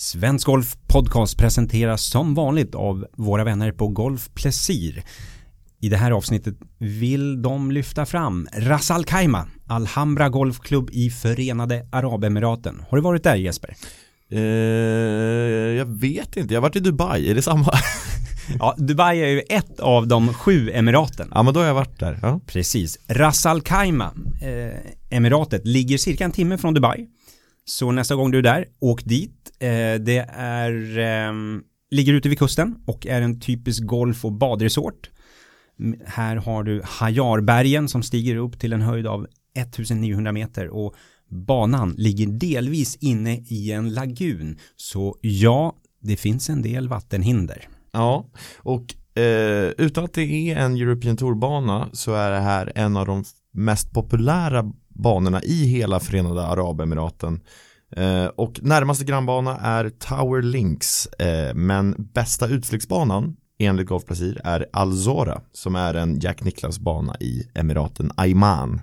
Svensk Golf Podcast presenteras som vanligt av våra vänner på Golf Plesir. I det här avsnittet vill de lyfta fram Ras Al Khaimah, Alhambra Golfklubb i Förenade Arabemiraten. Har du varit där Jesper? Eh, jag vet inte, jag har varit i Dubai, är det samma? Ja, Dubai är ju ett av de sju emiraten. ja men då har jag varit där. Ja. Precis. Ras Al Khaimah, eh, emiratet, ligger cirka en timme från Dubai. Så nästa gång du är där, åk dit. Eh, det är, eh, ligger ute vid kusten och är en typisk golf och badresort. Här har du Hajarbergen som stiger upp till en höjd av 1900 meter och banan ligger delvis inne i en lagun. Så ja, det finns en del vattenhinder. ja, och eh, utan att det är en European Tour-bana så är det här en av de mest populära banorna i hela Förenade Arabemiraten. Eh, och närmaste grannbana är Tower Links, eh, men bästa utflyktsbanan enligt Golf Plesir är Al Zora som är en Jack Nicklaus bana i emiraten Ayman.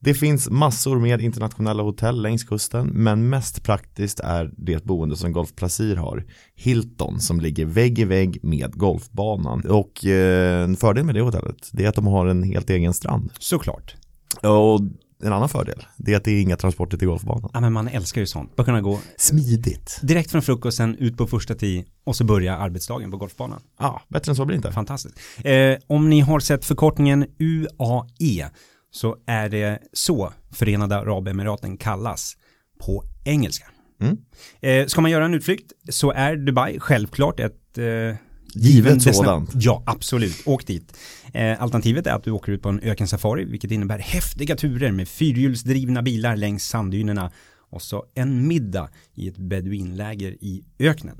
Det finns massor med internationella hotell längs kusten men mest praktiskt är det boende som Golf Plesir har. Hilton som ligger vägg i vägg med golfbanan. Och eh, en fördel med det hotellet det är att de har en helt egen strand. Såklart. Och en annan fördel det är att det är inga transporter till golfbanan. Ja, men man älskar ju sånt. Bara kunna gå Smidigt. direkt från frukosten ut på första tee och så börjar arbetsdagen på golfbanan. Ja, bättre än så blir det inte. Fantastiskt. Eh, om ni har sett förkortningen UAE så är det så Förenade Arabemiraten kallas på engelska. Mm. Eh, ska man göra en utflykt så är Dubai självklart ett eh, Givet sådant. Ja, absolut. Åk dit. Eh, alternativet är att du åker ut på en ökensafari, vilket innebär häftiga turer med fyrhjulsdrivna bilar längs sanddynerna och så en middag i ett beduinläger i öknen.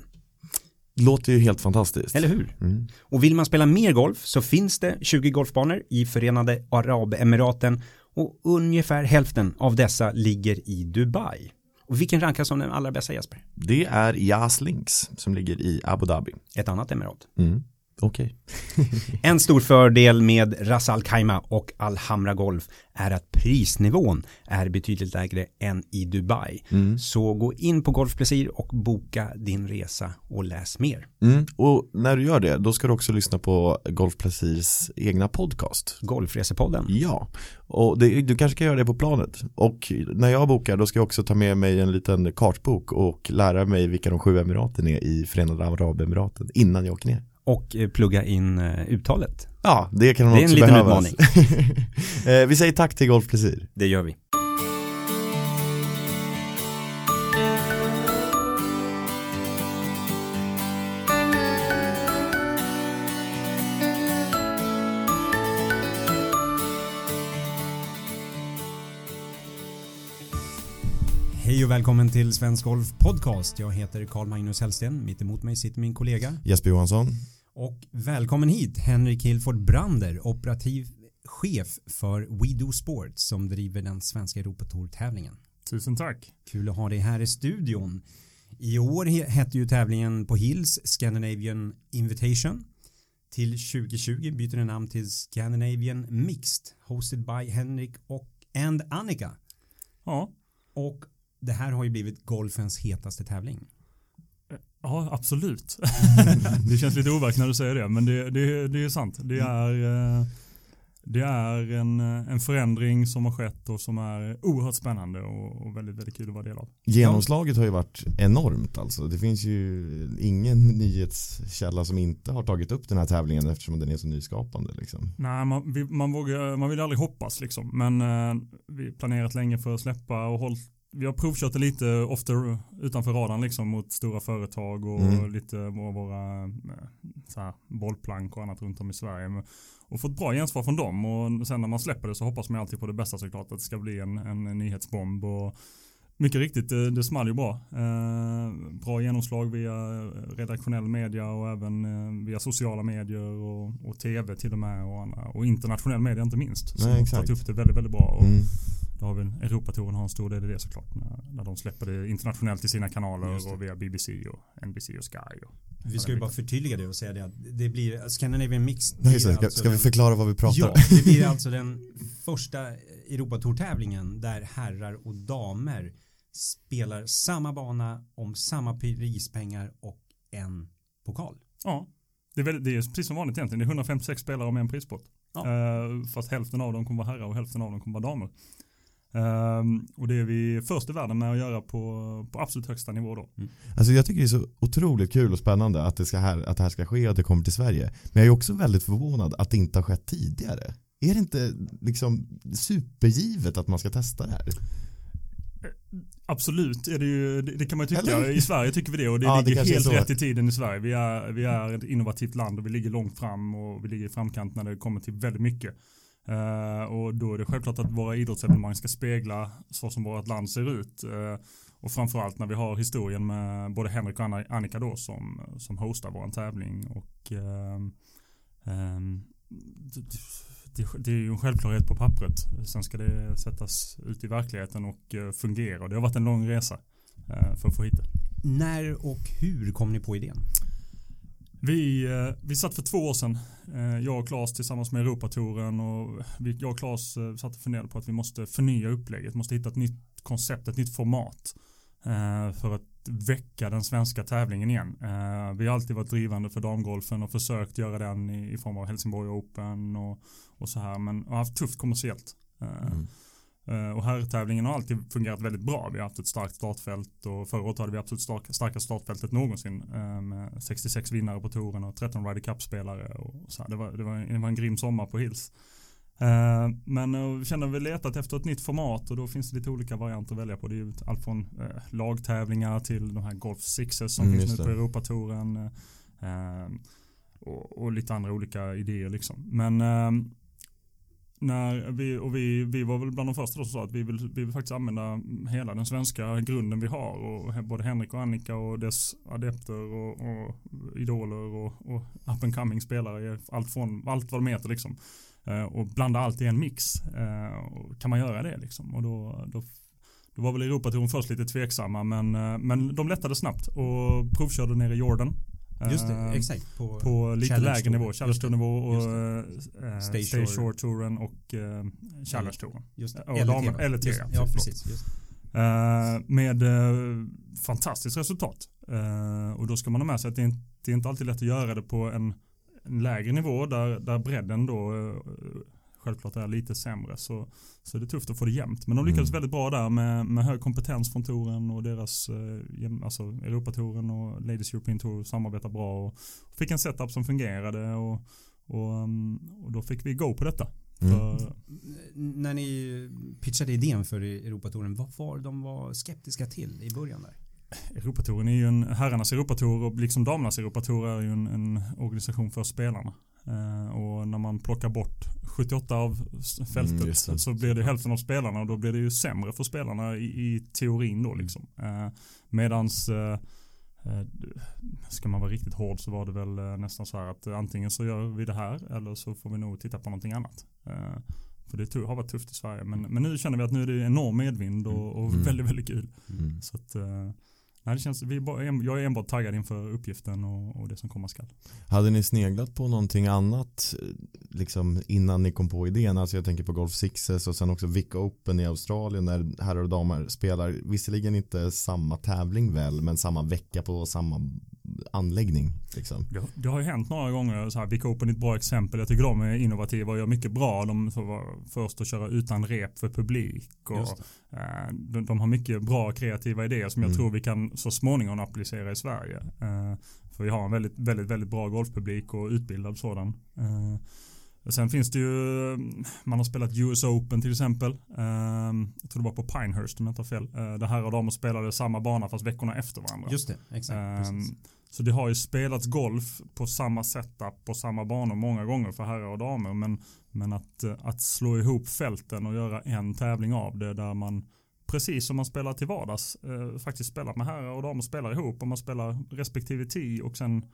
Låter ju helt fantastiskt. Eller hur? Mm. Och vill man spela mer golf så finns det 20 golfbanor i Förenade Arabemiraten och ungefär hälften av dessa ligger i Dubai. Och vilken rankas som den allra bästa Jesper? Det är Yas Links som ligger i Abu Dhabi. Ett annat emirat. Mm. Okej. En stor fördel med Ras Al Khaimah och Alhambra Golf är att prisnivån är betydligt lägre än i Dubai. Mm. Så gå in på Golf Plesir och boka din resa och läs mer. Mm. Och när du gör det, då ska du också lyssna på Golf Plesirs egna podcast. Golfresepodden. Ja, och det, du kanske kan göra det på planet. Och när jag bokar, då ska jag också ta med mig en liten kartbok och lära mig vilka de sju emiraten är i Förenade Arabemiraten innan jag åker ner. Och eh, plugga in eh, uttalet. Ja, det kan nog Det är en också liten behövas. Eh, Vi säger tack till Golf Plesir. Det gör vi. Hej och välkommen till Svensk Golf Podcast. Jag heter Carl Magnus Hellsten. Mitt emot mig sitter min kollega. Jesper Johansson. Och välkommen hit Henrik Hilford Brander, operativ chef för We Do Sports som driver den svenska Europatour-tävlingen. Tusen tack. Kul att ha dig här i studion. I år he- hette ju tävlingen på Hills Scandinavian Invitation. Till 2020 byter den namn till Scandinavian Mixed hosted by Henrik och and Annika. Ja, Och det här har ju blivit golfens hetaste tävling. Ja absolut. det känns lite overkligt när du säger det, men det, det, det är sant. Det är, eh, det är en, eh, en förändring som har skett och som är oerhört spännande och, och väldigt, väldigt kul att vara del av. Genomslaget har ju varit enormt alltså. Det finns ju ingen nyhetskälla som inte har tagit upp den här tävlingen eftersom den är så nyskapande liksom. Nej, man, vi, man, vågar, man vill aldrig hoppas liksom, men eh, vi planerat länge för att släppa och hållit vi har provkört det lite ofta utanför radarn liksom mot stora företag och Mm. lite av våra eh, så här, bollplank och annat runt om i Sverige. Och fått bra gensvar från dem och sen när man släpper det så hoppas man alltid på det bästa såklart. Att det ska bli en, en nyhetsbomb och mycket riktigt det, det small ju bra. Eh, bra genomslag via redaktionell media och även eh, via sociala medier och, och tv till och med och, och internationell media inte minst. Som Nej, har exakt. tagit upp det väldigt, väldigt bra. Och Mm. Då har väl Europatouren har en stor del i det såklart. När, när de släpper det internationellt i sina kanaler och via BBC och NBC och Sky. Och, Vi ska ju bara förtydliga det och säga det att det blir Scandinavian Mixed. Nej, så, ska, alltså ska vi den- förklara vad vi pratar Ja, om? det blir alltså den första Europatourtävlingen där herrar och damer spelar samma bana om samma prispengar och en pokal. Ja, det är, väldigt, det är precis som vanligt egentligen. Det är 156 spelare om en prispott. Ja. Uh, fast hälften av dem kommer vara herrar och hälften av dem kommer vara damer. Uh, och det är vi först i världen med att göra på, på absolut högsta nivå då. Alltså jag tycker det är så otroligt kul och spännande att det, ska här, att det här ska ske och att det kommer till Sverige. Men jag är också väldigt förvånad att det inte har skett tidigare. Är det inte liksom supergivet att man ska testa det här? Absolut, är det, ju, det, det kan man ju tycka. Eller? I Sverige tycker vi det och det Ja, det ligger är helt rätt i tiden i Sverige. Vi är, vi är ett innovativt land och vi ligger långt fram och vi ligger i framkant när det kommer till väldigt mycket. Uh, och då är det självklart att våra idrottsevenemang ska spegla så som vårt land ser ut. Uh, och framförallt när vi har historien med både Henrik och Annika då som, som hostar vår tävling. Och uh, um, det, det, det är ju en självklarhet på pappret. Sen ska det sättas ut i verkligheten och eh, fungera. Och det har varit en lång resa för att få hit det. När och hur kom ni på idén? Vi, eh, vi satt för två år sedan, eh, jag och Claes tillsammans med Europatouren och jag och Claes eh, satt och funderade på att vi måste förnya upplägget, måste hitta ett nytt koncept, ett nytt format för att väcka den svenska tävlingen igen. Vi har alltid varit drivande för damgolfen och försökt göra den i, form av Helsingborg Open och, och så här men har haft tufft kommersiellt. Mm. Eh, Och herrtävlingen har alltid fungerat väldigt bra. Vi har haft ett starkt startfält och förra året hade vi absolut stark, starkaste startfältet någonsin eh, med 66 vinnare på touren och 13 Ryder Cup-spelare. Och så här. Det, var, det, var, det var en grym sommar på Hills. Eh, Men vi kände vi letat efter ett nytt format och då finns det lite olika varianter att välja på. Det är ju allt från lagtävlingar till de här Golf Sixes som Mm, finns nu på. Europatouren. Och, och lite andra olika idéer liksom. Men eh, när vi, och vi, vi var väl bland de första som sa att vi vill, vi vill faktiskt använda hela den svenska grunden vi har och både Henrik och Annika och dess adepter och, och idoler och, och up and coming spelare, allt, från, allt vad de heter liksom. Eh, och blanda allt i en mix. Eh, och kan man göra det liksom? Och då, då, då var väl Europatouren först lite tveksamma men, eh, men de lättade snabbt och provkörde nere i Jordan. Just det, Eh, exakt. På, på lite lägre nivå, Challenge Just det, Tour-nivå och just eh, Stay Stay Shore. Shore-touren och eh, Challenge-touren. Just det. Och LT, damer- va? LT, Just, ja, precis. Just. Eh, med eh, fantastiskt resultat. Eh, och då ska man ha med sig att det är, inte, det är inte alltid lätt att göra det på en, en lägre nivå där, där bredden då eh, självklart är lite sämre. Så, så är det tufft att få det jämnt. Men de lyckades Mm. väldigt bra där med, med hög kompetens från touren och deras eh, alltså Europatouren och Ladies European Tour samarbetar bra och fick en setup som fungerade och, och, um, och då fick vi gå på detta. Mm. För, När ni pitchade idén för Europatouren, vad var de var skeptiska till i början där? Europatouren är ju en, herrarnas Europatour och liksom damernas Europatour är ju en, en organisation för spelarna. Eh, och när man plockar bort 78 av s- fältet Mm, så blir det hälften av spelarna och då blir det ju sämre för spelarna i, i teorin då liksom. Eh, medans eh, ska man vara riktigt hård så var det väl nästan så här att antingen så gör vi det här eller så får vi nog titta på någonting annat. För det har varit tufft i Sverige men, men nu känner vi att nu är det enorm medvind och, och Mm. väldigt väldigt kul. Mm. Så att, nej, det känns, vi är bara, jag är enbart taggad inför uppgiften och, och det som komma skall. Hade ni sneglat på någonting annat liksom innan ni kom på idén? Alltså jag tänker på Golf Sixes och sen också Vic Open i Australien där herrar och damer spelar visserligen inte samma tävling väl men samma vecka på samma anläggning. Liksom. Det, det har ju hänt några gånger, så här, Vic Open är ett bra exempel. Jag tycker de är innovativa och gör mycket bra. De vara först att köra utan rep för publik. Och, eh, de, de har mycket bra kreativa idéer som jag Mm. tror vi kan så småningom applicera i Sverige. Eh, för vi har en väldigt, väldigt, väldigt bra golfpublik och utbildad sådan. Eh, Sen finns det ju, man har spelat US Open till exempel. Jag tror det var på Pinehurst om jag inte har fel. Där herrar och damer spelade samma bana fast veckorna efter varandra. Just det, exakt. precis. Så det har ju spelats golf på samma setup på samma banor många gånger för herrar och damer. Men, men att, eh, att slå ihop fälten och göra en tävling av det där man precis som man spelar till vardags eh, faktiskt spelar med herrar och damer spelar ihop och man spelar respektive tee och sen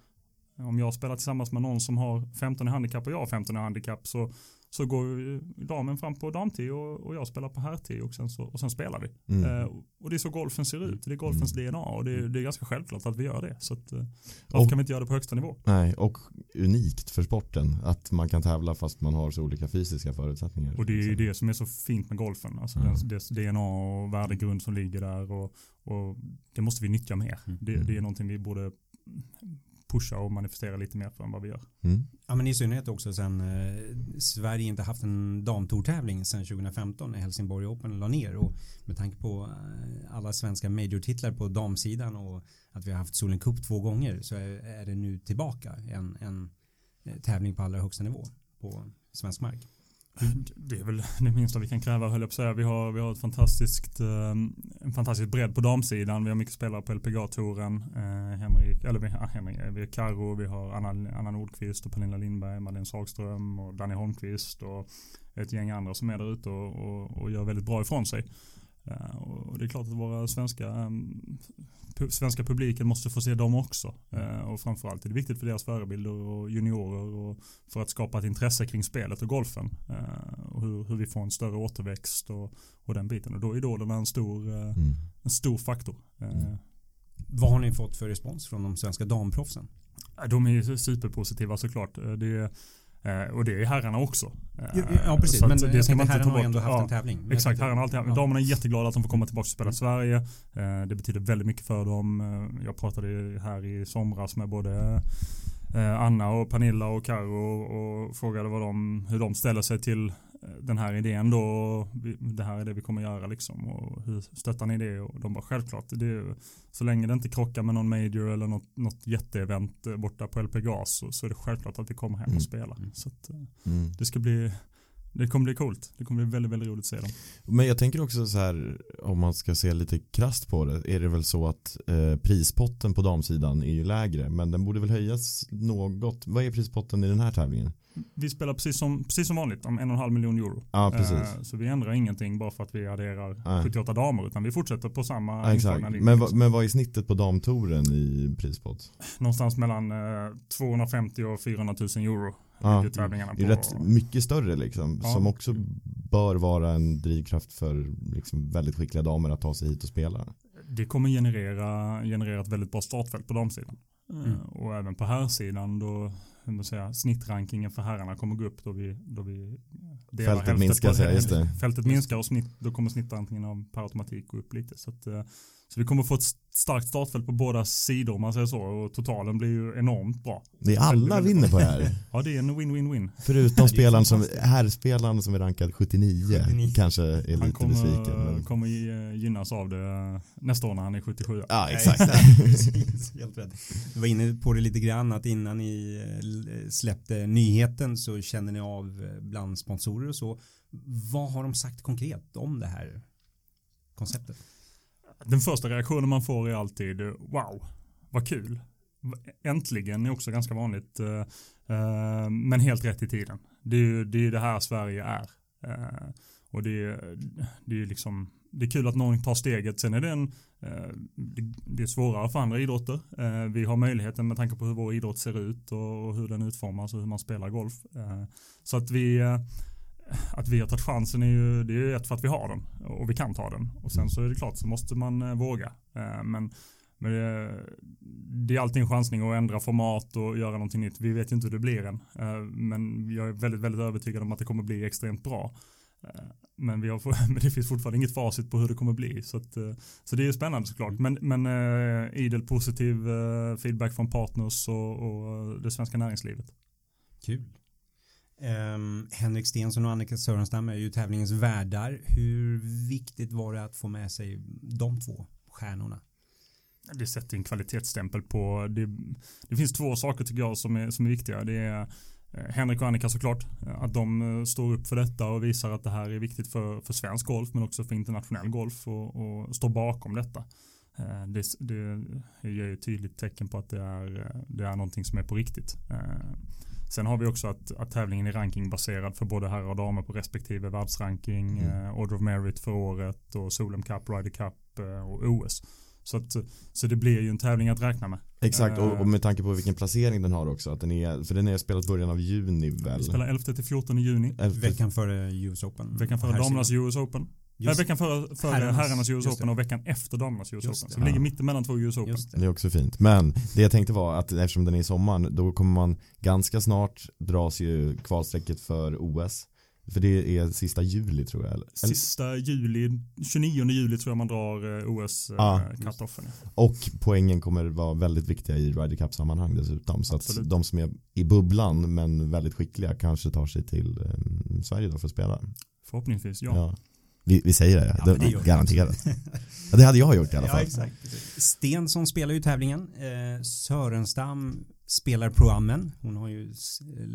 Om jag spelar tillsammans med någon som har 15 i handikapp och jag har 15 i handikapp så, så går damen fram på damtid och, och jag spelar på herrtid och sen, så, och sen spelar vi. Mm. Eh, och det är så golfen ser ut. Det är golfens DNA och det är, det är ganska självklart att vi gör det. Så att, eh, varför Och- kan vi inte göra det på högsta nivå? Nej, och unikt för sporten att man kan tävla fast man har så olika fysiska förutsättningar. Och det är det som är så fint med golfen. Alltså Mm. dess DNA och värdegrund som ligger där. Och, och det måste vi nyttja mer. Mm. Det, det är någonting vi borde pusha och manifestera lite mer för än vad vi gör. Mm. Ja men i synnerhet också sen eh, Sverige inte haft en damtourtävling sedan 2015 när Helsingborg Open la ner och med tanke på eh, alla svenska major-titlar på damsidan och att vi har haft Solen Cup två gånger så är, är det nu tillbaka en, en eh, tävling på allra högsta nivå på svensk mark. Det är väl det minsta vi kan kräva höll jag på att säga. Vi har, vi har ett fantastiskt, ehm, en fantastisk bredd på damsidan. Vi har mycket spelare på LPGA-touren. Eh, Henrik, eller vi, ah, Henrik, eh, vi har Karo, vi har Anna, Anna Nordqvist och Pernilla Lindberg, Madeleine Sagström och Danny Holmqvist och ett gäng andra som är där ute och, och, och gör väldigt bra ifrån sig. Eh, och det är klart att våra svenska, eh, svenska publiken måste få se dem också. Eh, och framförallt är det viktigt för deras förebilder och juniorer och för att skapa ett intresse kring spelet och golfen. Eh, och hur, hur vi får en större återväxt och, och den biten. Och då är idolerna en stor, eh, Mm. en stor faktor. Eh, Mm. Vad har ni fått för respons från de svenska damproffsen? De är ju superpositiva såklart. Eh, Det, eh, och det är herrarna också. Eh, Ja precis, så att men det ska man inte ta har ju ändå bort. haft Ja. en tävling. Exakt, herrarna har alltid, ja. damerna är jätteglada att de får komma tillbaka och spela i Sverige. Eh, Det betyder väldigt mycket för dem. Eh, Jag pratade här i somras med både eh, Anna och Pernilla och Karo och frågade vad de, hur de ställer sig till eh, den här idén då. Det här är det vi kommer göra liksom. Och hur stöttar ni det? Och de bara självklart. Det är, så länge det inte krockar med någon major eller något, något jätteevent eh, borta på LPGA så, så är det självklart att vi kommer hem Mm. och spelar. Mm. Så att, eh, Mm. det ska bli det kommer bli coolt. Det kommer bli väldigt, väldigt roligt att se dem. Men jag tänker också så här om man ska se lite krasst på det är det väl så att eh, prispotten på damsidan är ju lägre men den borde väl höjas något. Vad är prispotten i den här tävlingen? Vi spelar precis som, precis som vanligt om en och en halv miljon euro. Ja precis. Eh, Så vi ändrar ingenting bara för att vi adderar Nej. 78 damer utan vi fortsätter på samma Ja, exakt. Men, vad- liksom. men vad är snittet på damtouren i prispott? Någonstans mellan eh, 250 och 400 000 euro Ja, det är rätt mycket större liksom Ja. som också bör vara en drivkraft för liksom, väldigt skickliga damer att ta sig hit och spela. Det kommer generera, generera ett väldigt bra startfält på damsidan. Eh, Mm. Och även på herrsidan då hur man säger, snittrankingen för herrarna kommer gå upp då vi, då vi delar Fältet hälften minskar, på- just det. Fältet minskar och snitt, då kommer snittrankingen av per automatik gå upp lite. Så, att, eh, så vi kommer få ett starkt startfält på båda sidor om man säger så och totalen blir ju enormt bra. Det är alla vinner på det här. Ja det är en win-win-win. Förutom spelaren som, herrspelaren som är rankad 79, 79. kanske är Han lite besviken. kommer, Men... kommer eh, gynnas av det eh, nästa år när han är 77. Ja exakt. Precis, helt rätt. Du var inne på det lite grann att innan ni eh, Eh, släppte nyheten så känner ni av eh, bland sponsorer och så. Vad har de sagt konkret om det här konceptet? Den första reaktionen man får är alltid wow, vad kul. Äntligen är också ganska vanligt. Eh, men helt rätt i tiden. Det är ju det, är det här Sverige är. Och det är, det är liksom det är kul att någon tar steget. Sen är det en eh, det- är svårare för andra idrotter. Eh, vi har möjligheten med tanke på hur vår idrott ser ut och hur den utformas och hur man spelar golf. Eh, så att vi att vi har tagit chansen är ju, det är ju ett för att vi har den och vi kan ta den. Och sen så är det klart så måste man våga. Men men det, det är alltid en chansning att ändra format och göra någonting nytt. Vi vet ju inte hur det blir än. Men jag är väldigt, väldigt övertygad om att det kommer bli extremt bra. Eh, men, vi har, men det finns fortfarande inget facit på hur det kommer bli. Så, att, eh, så det är spännande såklart. Men, men eh, idel positiv feedback från partners och, och det svenska näringslivet. Kul. Um, Henrik Stensson och Annika Sörenstam är ju tävlingens värdar. Hur viktigt var det att få med sig de två stjärnorna? det sätter en kvalitetsstämpel på det, det finns två saker tycker jag som är, som är viktiga. Det är Henrik och Annika såklart. eh, Att de eh, står upp för detta och visar att det här är viktigt för, för svensk golf men också för internationell golf och, och står bakom detta. Eh, Det, det ger ju tydligt tecken på att det är, eh, det är någonting som är på riktigt. Eh, Sen har vi också att, att tävlingen är rankingbaserad för både herrar och damer på respektive världsranking, Mm. eh, Order of Merit för året och Solheim Cup, Ryder Cup eh, och OS. Så, att, så det blir ju en tävling att räkna med. Exakt, och, Eh. och med tanke på vilken placering den har också. Att den är, för den är spelat början av juni väl? Vi spelar 11 till 14 juni. Elfte- Veckan före US Open. Veckan före damernas US Open. Just, veckan före, före Herrarnas, herrarnas, US det. Open och veckan efter damernas US Open. det. Så ligger Ja. mitt emellan två US Open. just Det är det. också fint. Men det jag tänkte var att eftersom den är i sommaren då kommer man ganska snart dras ju kvalstrecket för OS. För det är sista juli tror jag. Eller? Sista juli, 29 juli tror jag man drar eh, OS Ja. eh, cut-offen. Och poängen kommer vara väldigt viktiga i Ryder Cup sammanhang dessutom. Så att Absolut. de som är i bubblan men väldigt skickliga kanske tar sig till eh, Sverige då för att spela. Förhoppningsvis, ja. Vi, vi säger det, Ja, det garanterat. ja, det hade jag gjort i alla Ja, fall. exakt. Stensson spelar ju tävlingen. Eh, Sörenstam spelar Pro-Ammen. Hon har ju eh,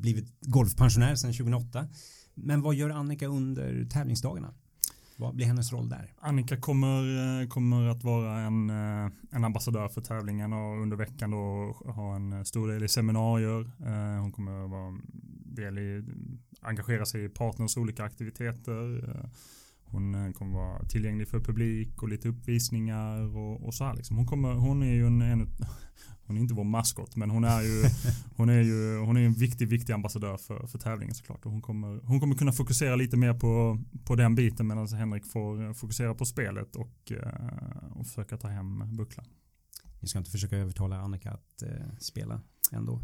blivit golfpensionär sedan 2008. Men vad gör Annika under tävlingsdagarna? Vad blir hennes roll där? Annika kommer, eh, kommer att vara en, eh, en ambassadör för tävlingen och under veckan då ha en eh, stor del i seminarier. Hon kommer att vara del i, engagera sig i partners olika aktiviteter. Hon kommer vara tillgänglig för publik och lite uppvisningar och, och så här liksom. Hon, kommer, hon är ju en, en hon är inte vår maskot men hon är ju hon är ju hon är en viktig viktig ambassadör för, för tävlingen såklart och hon kommer, hon kommer kunna fokusera lite mer på, på den biten medan Henrik får fokusera på spelet och, eh, och försöka ta hem bucklan. Vi ska inte försöka övertala Annika att eh, spela ändå.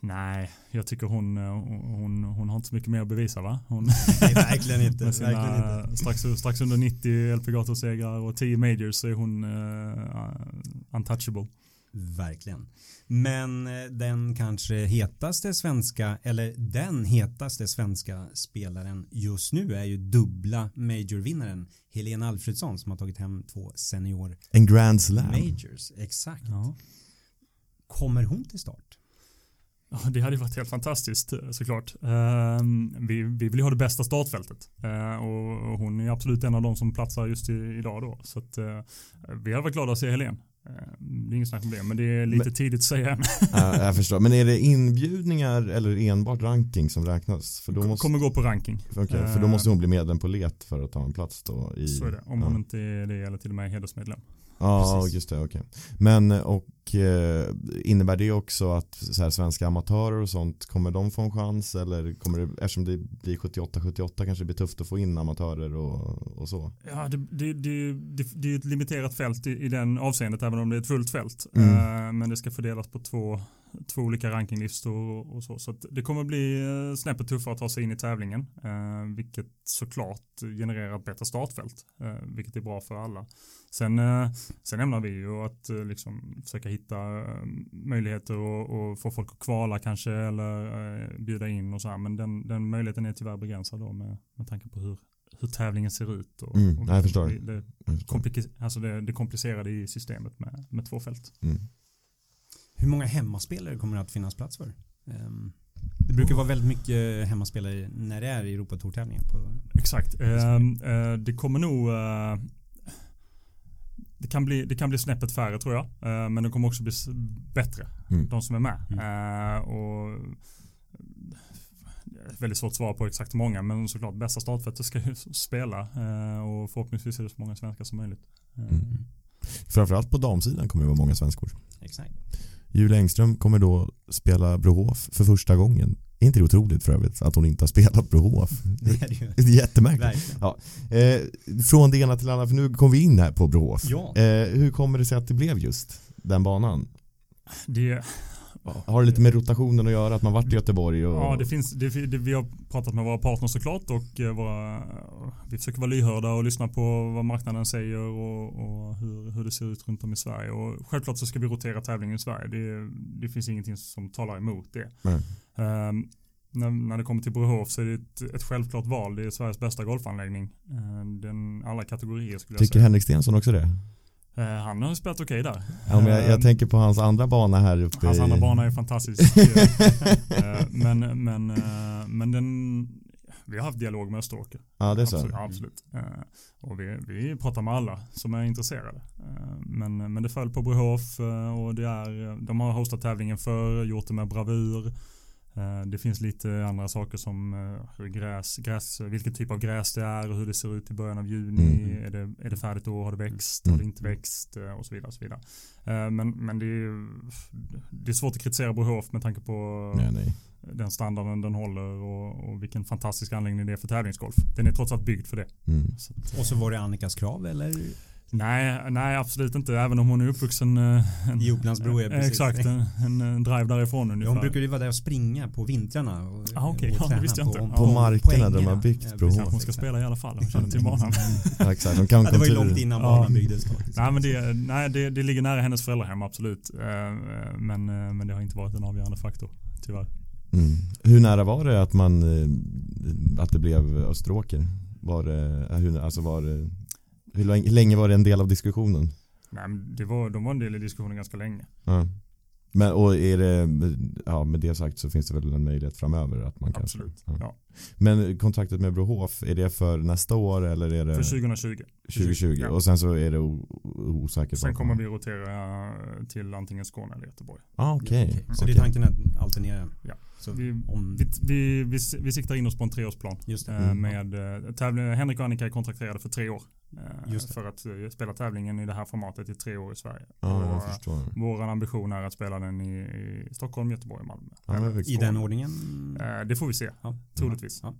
Nej, jag tycker hon, eh, hon, hon har inte så mycket mer att bevisa va? Hon, Nej, verkligen inte. med sina strax, strax under 90 LPGA-segrar och 10 majors så är hon uh, untouchable. Verkligen. Men eh, den kanske hetaste svenska, eller den hetaste svenska spelaren just nu är ju dubbla majorvinnaren Helena Alfredsson som har tagit hem två senior En grand slam. majors. Exakt. Ja. Kommer hon till start? Ja, det hade ju varit helt fantastiskt eh, såklart. Ehm, vi, vi vill ju ha det bästa startfältet Eh, och, hon är absolut en av de som platsar just idag då. Så att, vi hade varit glada att se Helen. Eh, det är inget snack om det, men det är lite Men- tidigt att säga än. Ja, jag förstår. Men är det inbjudningar eller enbart ranking som räknas? För då måste, Kommer gå på ranking. okej, för då måste hon bli medlem på let för att ta en plats då i... Så är det. Om ja. hon inte är det eller till och med hedersmedlem. Ja, Precis. just det, okej. Men och eh, innebär det också att så här, svenska amatörer och sånt, kommer de få en chans eller kommer det, eftersom det blir 78-78 kanske det blir tufft att få in amatörer och, och så? Ja, det, det, det, det, är ett limiterat fält i, i den avseendet även om det är ett fullt fält. Mm. Eh, men det ska fördelas på två, två olika rankinglistor och, och så. Så det kommer bli eh, snäppet tuffare att ta sig in i tävlingen. Eh, vilket såklart genererar ett bättre startfält. Eh, vilket är bra för alla. Sen, eh, sen ämnar vi ju att eh, liksom försöka hitta eh, möjligheter och, och få folk att kvala kanske eller eh, bjuda in och så här. Men den, den möjligheten är tyvärr begränsad då med, med tanke på hur, hur tävlingen ser ut. Och, Mm, och jag förstår. Det, det, komplike- alltså det, det komplicerade i systemet med, med två fält. Mm. Hur många hemmaspelare kommer det att finnas plats för? Ehm, Det brukar vara väldigt mycket hemmaspelare när det är Europatourtävlingar. Exakt. Eh, eh, det kommer nog eh, det kan, bli, det kan bli snäppet färre tror jag. Eh, men det kommer också bli bättre. Mm. De som är med. Mm. Och väldigt svårt att svara på exakt många. Men såklart bästa startfältet ska ju spela. Och förhoppningsvis är det så många svenskar som möjligt. Mm. Framförallt på damsidan kommer det vara många svenskor. Exakt. Julia Engström kommer då spela Brohof för första gången. Är inte det otroligt för övrigt att hon inte har spelat Brohof? Det är det ju. Det är jättemärkligt. Verkligen. Eh, från det ena till det andra, för nu kom vi in här på Brohof. Ja. Eh, hur kommer det sig att det blev just den banan? Det, Har det lite med rotationen att göra, att man varit i Göteborg? Och... Ja, det finns, det, det, vi har pratat med våra partners såklart och eh, våra, vi försöker vara lyhörda och lyssna på vad marknaden säger och, och hur, hur det ser ut runt om i Sverige. Och självklart så ska vi rotera tävlingen i Sverige. Det, det finns ingenting som talar emot det. Ehm, när, när det kommer till Brohof så är det ett, ett självklart val. Det är Sveriges bästa golfanläggning. Uh, den, alla kategorier skulle jag Tycker säga. Henrik Stensson också det? Eh, han har spelat okej där. Ja, men jag, jag Ehm, tänker på hans andra bana här uppe Hans i... andra bana är fantastisk. Eh, men, men, eh, men den, vi har haft dialog med Österåker. Ja, det är så. Absolut. absolut. Eh, Och vi, vi pratar med alla som är intresserade. Eh, Men, men det föll på Brohof eh, och det är, de har hostat tävlingen för, gjort det med bravur. Eh, det finns lite andra saker som eh, hur gräs, gräs, vilken typ av gräs det är och hur det ser ut i början av juni. Mm. Är, det, är det färdigt då? Har det växt? Mm. Har det inte växt? Eh, Och så vidare. Och så vidare. Men, men det, är, det är svårt att kritisera Brohof med tanke på Nej, nej. den standarden den håller och, och vilken fantastisk anläggning det är för tävlingsgolf. Den är trots allt byggd för det. Mm. Så att, Och så var det Annikas krav eller? Nej, nej, absolut inte. Även om hon är uppvuxen eh, en, I Upplandsbro, ja, eh, precis. Exakt, en, en, drive därifrån Ja, ungefär. hon brukar ju vara där och springa på vintrarna. Och, Ah, okej. och Ja, det visste jag inte. På, På markerna där de har byggt Ja, Brohof. precis, Hon ska spela i alla fall. Hon känner till banan. Ja, exakt, de kan Ja, det var ju långt innan Ja. banan byggdes. Då. Nej, men det, nej det, det ligger nära hennes föräldrahem, absolut. Eh, Men, men det har inte varit en avgörande faktor, tyvärr. Mm. Hur nära var det att man att det blev Österåker? Var det, alltså var det, hur länge- var det en del av diskussionen? Nej, men det var, de var en del i diskussionen ganska länge. Ja. Men och är det, ja med det sagt så finns det väl en möjlighet framöver att man kanske Absolut. Ja. Ja. Men kontraktet med Brohof, är det för nästa år eller är det För 2020. 2020? Ja. Och sen så är det osäkert Sen kommer vi rotera till antingen Skåne eller Göteborg. Ah, okej. Okej. Så Okej. det är tanken att alternera? Ja. Så Vi, om, vi, vi, vi, vi siktar in oss på en treårsplan. just det. Eh, Mm. Med eh, tävling, Henrik och Annika är kontrakterade för tre år. Eh, Just. För att eh, spela tävlingen i det här formatet i tre år i Sverige. Ja, vår ambition är att spela den i, i Stockholm, Göteborg och Malmö. Ja, I den ordningen? Eh, Det får vi se, Ja. troligtvis. Ja.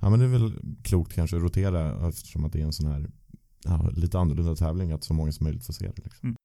Ja men det är väl klokt kanske att rotera eftersom att det är en sån här ja, lite annorlunda tävling att så många som möjligt får se det. Liksom. Mm.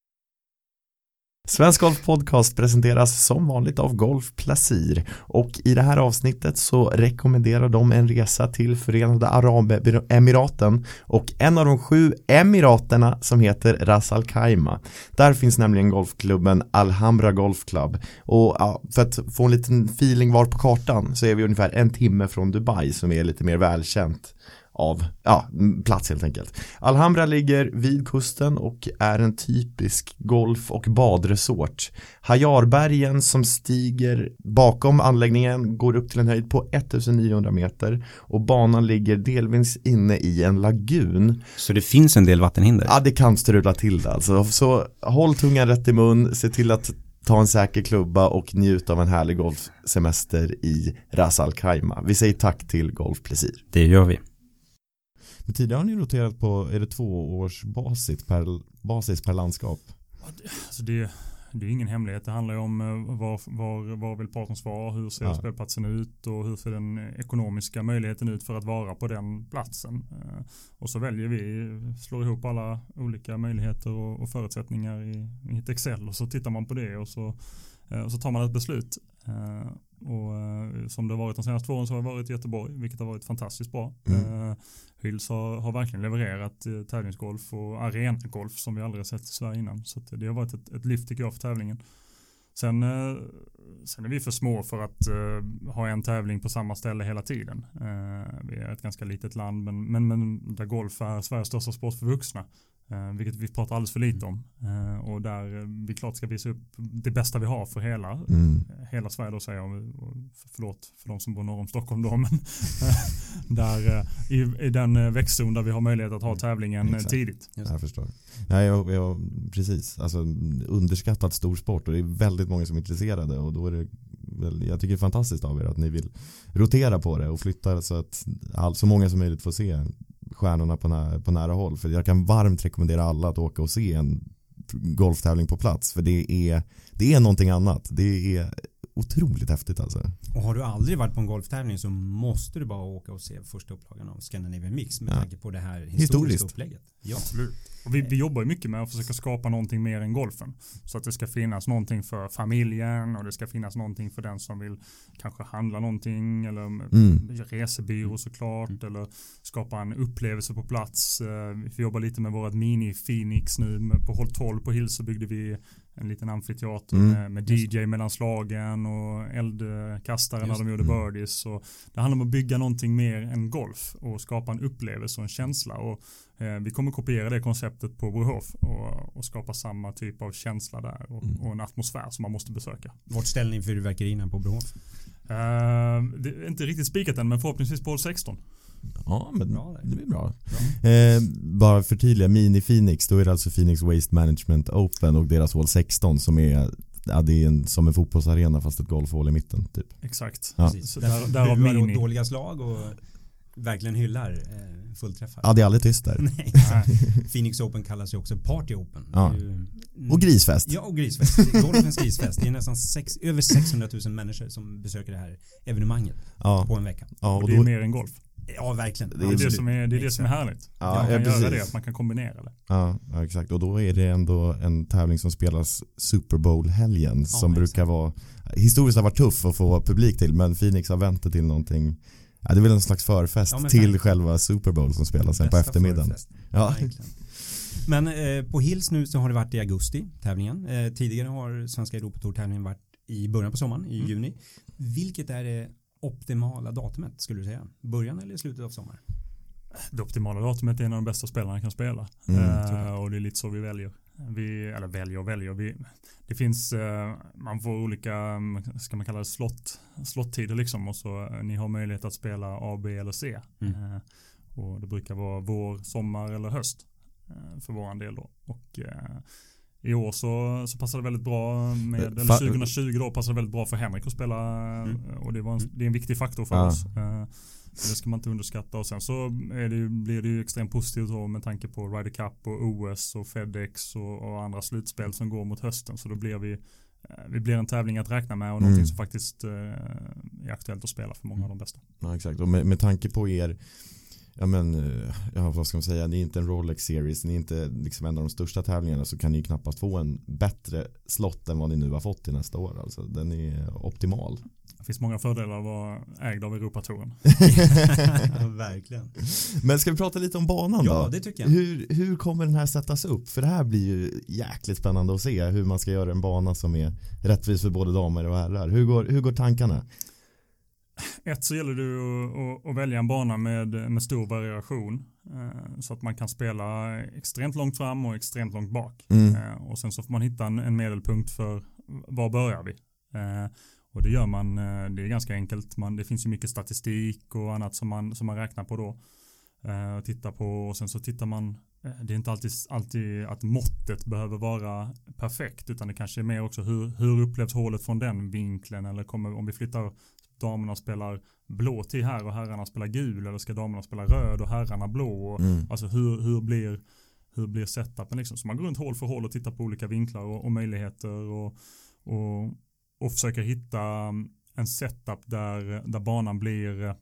Svensk Golf Podcast presenteras som vanligt av Golf Placir. Och i det här avsnittet så rekommenderar de en resa till Förenade Arabemiraten och en av de sju emiraterna som heter Ras Al Khaimah. Där finns nämligen golfklubben Alhambra Golf Club. Och ja, för att få en liten feeling var på kartan så är vi ungefär en timme från Dubai som är lite mer välkänt av ja, plats helt enkelt. Alhambra ligger vid kusten och är en typisk golf och badresort. Hayarbergen som stiger bakom anläggningen går upp till en höjd på 1900 meter och banan ligger delvis inne i en lagun. Så det finns en del vattenhinder? Ja, det kan strula till det alltså. Så håll tungan rätt i mun, se till att ta en säker klubba och njut av en härlig golfsemester i Ras Al Khaimah. Vi säger tack till Golf Plesir. Det gör vi. Men tidigare har ni roterat på, är det två års basis per, basis per landskap? Alltså det, det är ingen hemlighet. Det handlar ju om eh, var, var, var vill partners vara, hur ser Ja. spelplatsen ut och hur ser den ekonomiska möjligheten ut för att vara på den platsen. Eh, Och så väljer vi, slår ihop alla olika möjligheter och, och förutsättningar i, i ett Excel och så tittar man på det och så, och så tar man ett beslut. Eh, Och eh, som det har varit de senaste två åren så har det varit i Göteborg, vilket har varit fantastiskt bra. Mm. Eh, Hyls har, har verkligen levererat eh, tävlingsgolf och arenagolf som vi aldrig har sett i Sverige innan. Så det har varit ett, ett lyft tycker jag för tävlingen. Sen, eh, sen är vi för små för att eh, ha en tävling på samma ställe hela tiden. Eh, vi är ett ganska litet land men, men, men där golf är Sveriges största sport för vuxna. Eh, vilket vi pratar alldeles för lite om. Eh, och där eh, vi klart ska visa upp det bästa vi har för hela, Mm. hela Sverige då säger jag, förlåt för de som bor norr om Stockholm då, men där i, i den växtzon där vi har möjlighet att ha tävlingen eh, Exakt. tidigt. Just. Jag förstår. Nej, jag, jag, precis. Alltså underskattat stor sport och det är väldigt många som är intresserade och då är det jag tycker det är fantastiskt av er att ni vill rotera på det och flytta så att all, så många som möjligt får se stjärnorna på, nä, på nära håll. För jag kan varmt rekommendera alla att åka och se en golftävling på plats för det är, det är någonting annat. Det är otroligt häftigt alltså. Och har du aldrig varit på en golftävling så måste du bara åka och se första upplagan av Scandinavian Mix med Ja. tanke på det här historiska Historiskt. upplägget. Ja. Absolut. Och vi, vi jobbar ju mycket med att försöka skapa någonting mer än golfen. Så att det ska finnas någonting för familjen och det ska finnas någonting för den som vill kanske handla någonting eller Mm. resebyrå såklart eller skapa en upplevelse på plats. Eh, Vi jobbar lite med vårt mini-Phoenix nu. Med- På håll 12 på Hill så byggde vi en liten amfiteater Mm. med, med DJ mellan slagen och eldkastare när de gjorde Mm. birdies. Så det handlar om att bygga någonting mer än golf och skapa en upplevelse och en känsla. Och, eh, vi kommer kopiera det konceptet på Brohof och, och skapa samma typ av känsla där och, Mm. och en atmosfär som man måste besöka. Vårt ställning för fyrverkerierna på Brohof. Eh, det är inte riktigt spikat än men förhoppningsvis på håll 16. Ja, men Bra där. det blir bra. Eh, bara för tydliga, Mini Phoenix, då är det alltså Phoenix Waste Management Open och deras hål 16 som är ja, det är en, som en fotbollsarena fast ett golfhål i mitten typ. Exakt. Ja. Precis. Så där- buar åt mini. dåliga slag och verkligen hyllar eh, fullträffar. Ja, det är aldrig tyst där. Nej. Phoenix Open kallas ju också Party Open. Ja. Ju- Och grisfest. Ja, och grisfest. Golfens grisfest. Det är nästan sex, över 600 000 människor som besöker det här evenemanget Ja, på en vecka. ja Och och det är då, mer än golf. Ja, verkligen. Det är Det som är, det är, det som är härligt. ja, man ja, kan göra det, att man kan kombinera det. Ja, ja, exakt. Och då är det ändå en tävling som spelas Super Bowl-helgen som exakt. brukar vara historiskt har varit tuff att få publik till men Phoenix har vänt till någonting Ja, det är väl en slags förfest Ja, till själva Super Bowl som spelas sen på eftermiddagen. förfest. Ja. Verkligen. Men eh, på Hills nu så har det varit i augusti tävlingen. Eh, tidigare har Svenska Europatour-tävlingen varit i början på sommaren, i Mm. juni. Vilket är det optimala datumet skulle du säga? Början eller slutet av sommaren? Det optimala datumet är när de bästa spelarna kan spela. Mm, Eh, och det är lite så vi väljer. Vi, eller väljer och väljer. Vi, det finns, eh, man får olika, mm, ska man kalla det slott, slottider liksom. Och så eh, ni har möjlighet att spela A, B eller C. Mm. Och det brukar vara vår, sommar eller höst. För våran del då. Och i år så, så passar det väldigt bra med, Eh, eller fa- 2020 då passar det väldigt bra för Henrik att spela Mm. och det, var en, det är en viktig faktor för Ja. oss. Eh, det ska man inte underskatta och sen så det, blir det ju extremt positivt då med tanke på Ryder Cup och OS och Fedex och, och andra slutspel som går mot hösten så då blir vi eh, vi blir en tävling att räkna med och Mm. någonting som faktiskt är aktuellt att spela för många av de bästa. Ja, exakt. Och med, med tanke på er Ja men, eh, ja, vad ska man säga, ni är inte en Rolex Series, ni är inte liksom en av de största tävlingarna så kan ni ju knappast få en bättre slott än vad ni nu har fått till nästa år. Alltså, den är optimal. Det finns många fördelar att vara ägd av Europatouren. ja, verkligen. Men ska vi prata lite om banan Ja, då? det tycker jag. Hur, hur kommer den här sättas upp? För det här blir ju jäkligt spännande att se hur man ska göra en bana som är rättvis för både damer och herrar. Hur går, hur går tankarna? Ett så gäller det att, att välja en bana med, med stor variation eh, så att man kan spela extremt långt fram och extremt långt bak. Mm. Eh, och sen så får man hitta en, en medelpunkt för var börjar vi? Eh, och det gör man, det är ganska enkelt. Man, det finns ju mycket statistik och annat som man, som man räknar på då. Eh, och tittar på och sen så tittar man, det är inte alltid, alltid att måttet behöver vara perfekt utan det kanske är mer också hur, hur upplevs hålet från den vinkeln eller kommer, om vi flyttar damerna spelar blå till här och herrarna spelar gul eller ska damerna spela röd och herrarna blå och, Mm. Alltså hur, hur blir hur blir setupen liksom? Så man går runt hål för hål och tittar på olika vinklar och, och möjligheter och, och, och försöker hitta en setup där, där banan blir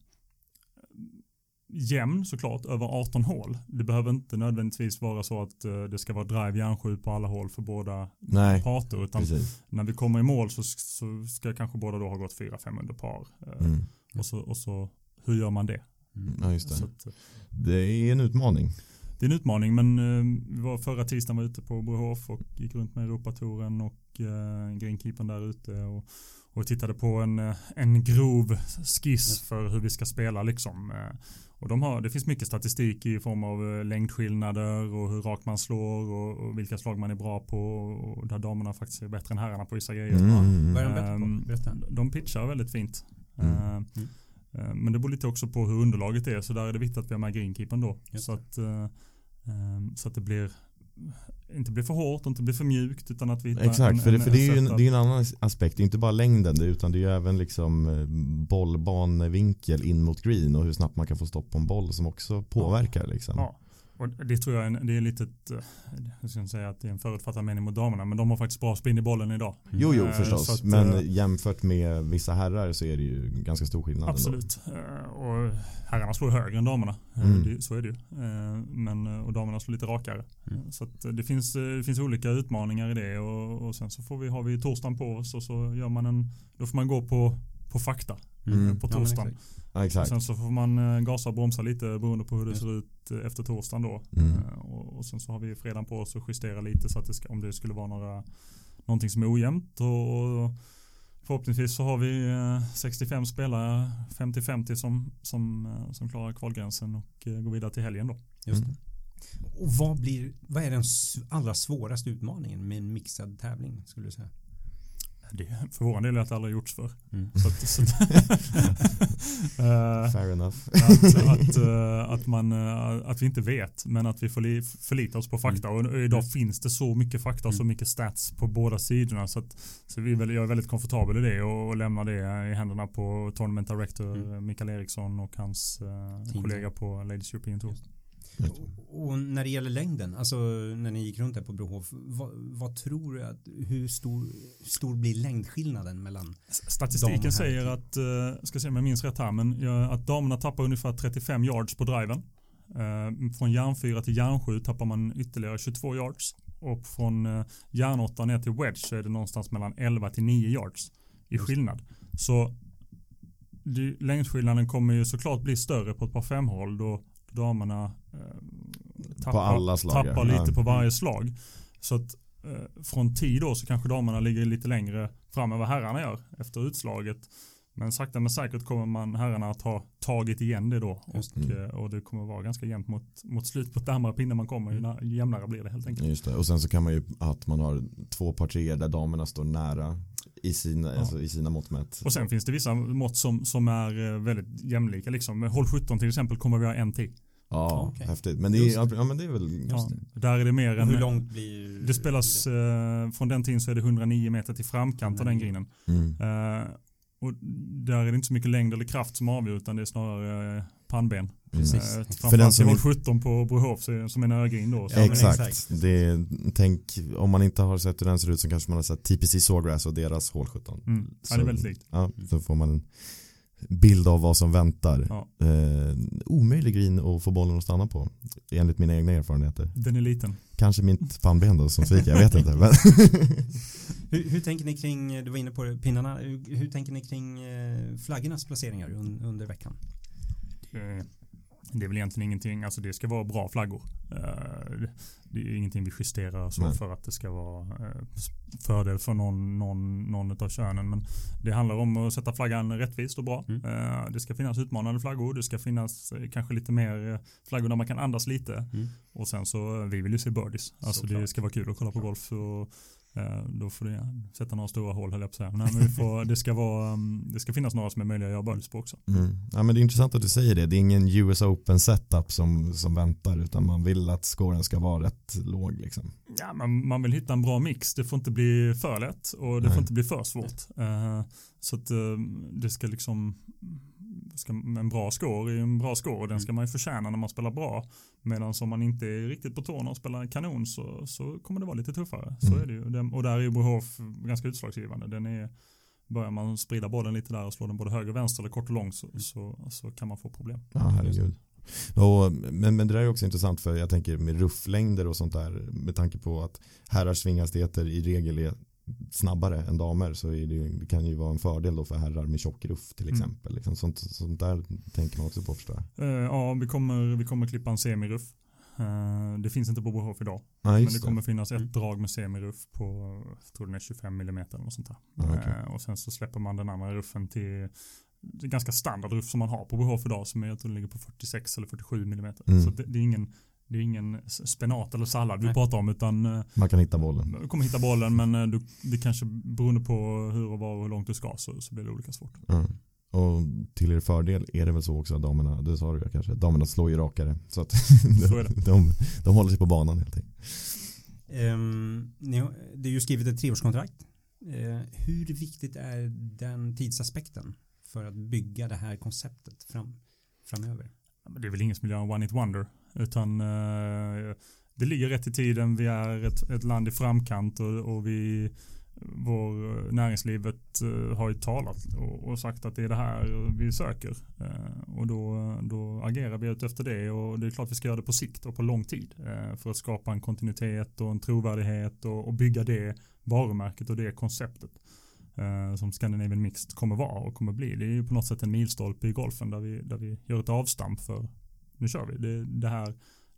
jämn såklart över 18 hål. Det behöver inte nödvändigtvis vara så att eh, det ska vara drive järnskjut på alla hål för båda Nej, parter utan precis. när vi kommer i mål så, så ska kanske båda då ha gått 4-5 under par. Eh, Mm. och, så, och så hur gör man det? Mm. Ja, just det. att, eh, Det är en utmaning. det är en utmaning men vi var förra tisdagen var ute på Brohof och gick runt med Europatouren och eh, greenkeepern där ute och, och tittade på en, eh, en grov skiss för hur vi ska spela liksom. Eh, och de har, det finns mycket statistik i form av eh, längdskillnader och hur rakt man slår och, och vilka slag man är bra på och där damerna faktiskt är bättre än herrarna på vissa grejer. Mm. Vad är de bättre Ehm, på? Berätta. De pitchar väldigt fint. Mm. Eh, eh, Men det beror lite också på hur underlaget är så där är det viktigt att vi har med greenkeepern då. Så att, så att det blir inte blir för hårt och inte blir för mjukt utan att vi hittar Exakt, en, för, det, för det är ju en, det är en annan aspekt, det är inte bara längden utan det är ju även liksom eh, bollbanevinkel in mot green och hur snabbt man kan få stopp på en boll som också påverkar liksom. Ja. Och det tror jag är en, det är lite ett, eh, jag ska inte säga att det är en förutfattad mening mot damerna men de har faktiskt bra spin i bollen idag. Jo, jo Eh, förstås, att, men eh, jämfört med vissa herrar så är det ju ganska stor skillnad. ändå. Absolut. Eh, Och herrarna slår högre än damerna. Mm. Det, så är det ju. Men, och damerna slår lite rakare. Mm. Så att det, finns, det finns olika utmaningar i det. Och, och sen så får vi, har vi torsdagen på oss och så gör man en, då får man gå på, på fakta Mm. på Ja, torsdagen. exakt. Ja, exakt. sen så får man eh, gasa och bromsa lite beroende på hur det Ja. ser ut eh, efter torsdagen då. Mm. Eh, Och, och sen så har vi fredagen på oss att justera lite så att det ska, om det skulle vara några, någonting som är ojämnt. Och, och förhoppningsvis så har vi eh, 65 spelare, 50-50 som, som, som klarar kvalgränsen och går vidare till helgen då. Just Mm. Och vad, blir, vad är den allra svåraste utmaningen med en mixad tävling skulle du säga? Det, för vår del är det aldrig gjorts för. Mm. Så att, så att, Eh, Fair enough. att, att, eh, att, man, eh, att vi inte vet men att vi förli, förlitar oss på fakta och idag Mm. finns det så mycket fakta och så Mm. mycket stats på båda sidorna så, att, så vi är väl, jag är väldigt komfortabel i det och, och lämnar det i händerna på Tournament Director Mm. Mikael Eriksson och hans eh, kollega på Ladies European Tour. Och, och när det gäller längden, alltså när ni gick runt där på Brohof, vad, vad tror du att, hur stor, stor blir längdskillnaden mellan Statistiken säger att, eh, ska se om jag minns rätt här, men att damerna tappar ungefär 35 yards på driven. Eh, Från järn 4 till järn 7 tappar man ytterligare 22 yards. Och från eh, järn 8 ner till wedge så är det någonstans mellan 11 till 9 yards i skillnad. Så längdskillnaden kommer ju såklart bli större på ett par femhål då damerna eh, tappar, tappar lite på Mm. varje slag. Så att eh, från tid då så kanske damerna ligger lite längre fram än vad herrarna gör efter utslaget. Men sakta men säkert kommer man herrarna att ha tagit igen det då. Och, det. eh, och det kommer vara ganska jämnt mot, mot slut på närmare pinne man kommer. Ju Mm. jämnare blir det helt enkelt. Just det. Och sen så kan man ju att man har två partier där damerna står nära i sina, Ja. alltså, i sina mått mätt. Och sen finns det vissa mått som, som är eh, väldigt jämlika. Liksom. Med håll 17 till exempel kommer vi ha en till. Ja, Okej. häftigt. Men det, är, ja, ja, men det är väl Ja, det. där är det mer än... hur långt blir Det spelas, eh, från den tiden så är det 109 meter till framkant av den 109. grinen. mm. Eh, och där är det inte så mycket längd eller kraft som avgör utan det är snarare eh, pannben. Precis. Eh, För den som i hål inte- 17 på Brohof så- som är en ögrin då. Så Ja, exakt. exakt. Det, tänk om man inte har sett hur den ser ut så kanske man har sett TPC Sawgrass och deras hål 17. Mm. Ja, det är väldigt likt. Ja, så får man en bild av vad som väntar. Ja. Eh, omöjlig green att få bollen att stanna på. Enligt mina egna erfarenheter. Den är liten. Kanske mitt pannben då som sviker, jag vet inte. Men Hur, hur tänker ni kring, du var inne på det, pinnarna, hur, hur tänker ni kring eh, flaggornas placeringar un, under veckan? Eh, Det är väl egentligen ingenting, alltså det ska vara bra flaggor. Eh, Det är ingenting vi justerar så Nej. för att det ska vara eh, fördel för någon, någon, någon av könen. Men det handlar om att sätta flaggan rättvist och bra. Mm. Det ska finnas utmanande flaggor, det ska finnas kanske lite mer flaggor där man kan andas lite. Mm. Och sen så, vi vill ju se birdies. Alltså det Såklart. ska vara kul att kolla på golf. Och, då får det sätta några stora hål höll jag på att säga. Nej, men får, det, ska vara, mm, det ska finnas några som är möjliga att göra birdies på också. Mm. Ja, men det är intressant att du säger det. Det är ingen US Open setup som, som väntar utan man vill att scoren ska vara rätt låg. Liksom. Ja, man, man vill hitta en bra mix. Det får inte bli för lätt och det Nej. får inte bli för svårt. Eh, så att eh, det ska liksom ska, en bra score är en bra score och den ska man ju förtjäna när man spelar bra. Medan om man inte är riktigt på tårna och spelar kanon så, så kommer det vara lite tuffare. Så Mm. är det ju. Och där är ju Brohof ganska utslagsgivande. Den är, börjar man sprida bollen lite där och slå den både höger och vänster eller kort och lång så, så, så kan man få problem. Ja, herregud. Och, men, men det där är också intressant för jag tänker med rufflängder och sånt där med tanke på att herrars svinghastigheter i regel är snabbare än damer så är det, det kan ju vara en fördel då för herrar med tjock ruff till Mm. exempel. Liksom, sånt, sånt där tänker man också på förstår jag. Eh, ja, vi kommer, vi kommer klippa en semiruff. Eh, det finns inte på Brohof idag. Ja, Men det det. kommer finnas ett Mm. drag med semiruff på, jag tror den är 25 mm eller något sånt där. Ja, okej. Eh, och sen så släpper man den andra ruffen till ganska standard ruff som man har på BH idag som är, jag tror den ligger på 46 eller 47 mm. Mm. Så det, det är ingen det är ingen spenat eller sallad vi Nej. pratar om utan eh, Man kan hitta bollen. du kommer hitta bollen men eh, du, det kanske beroende på hur och var och hur långt du ska så, så blir det olika svårt. Ja. Och till er fördel är det väl så också att damerna, det sa du kanske, damerna slår ju rakare. Så att Så det. de, de håller sig på banan helt enkelt. Har, det är ju skrivit ett treårskontrakt. Eh, hur viktigt är den tidsaspekten för att bygga det här konceptet fram, framöver? Det är väl ingen som vill göra en one hit wonder. Utan eh, det ligger rätt i tiden. Vi är ett, ett land i framkant och, och vi vår eh, näringslivet eh, har ju talat och, och sagt att det är det här vi söker. Eh, och då, då agerar vi ut efter det och det är klart vi ska göra det på sikt och på lång tid. Eh, för att skapa en kontinuitet och en trovärdighet och, och bygga det varumärket och det konceptet. eh, Som Scandinavian Mixed kommer vara och kommer bli. Det är ju på något sätt en milstolpe i golfen där vi, där vi gör ett avstamp för nu kör vi. Det, det, här,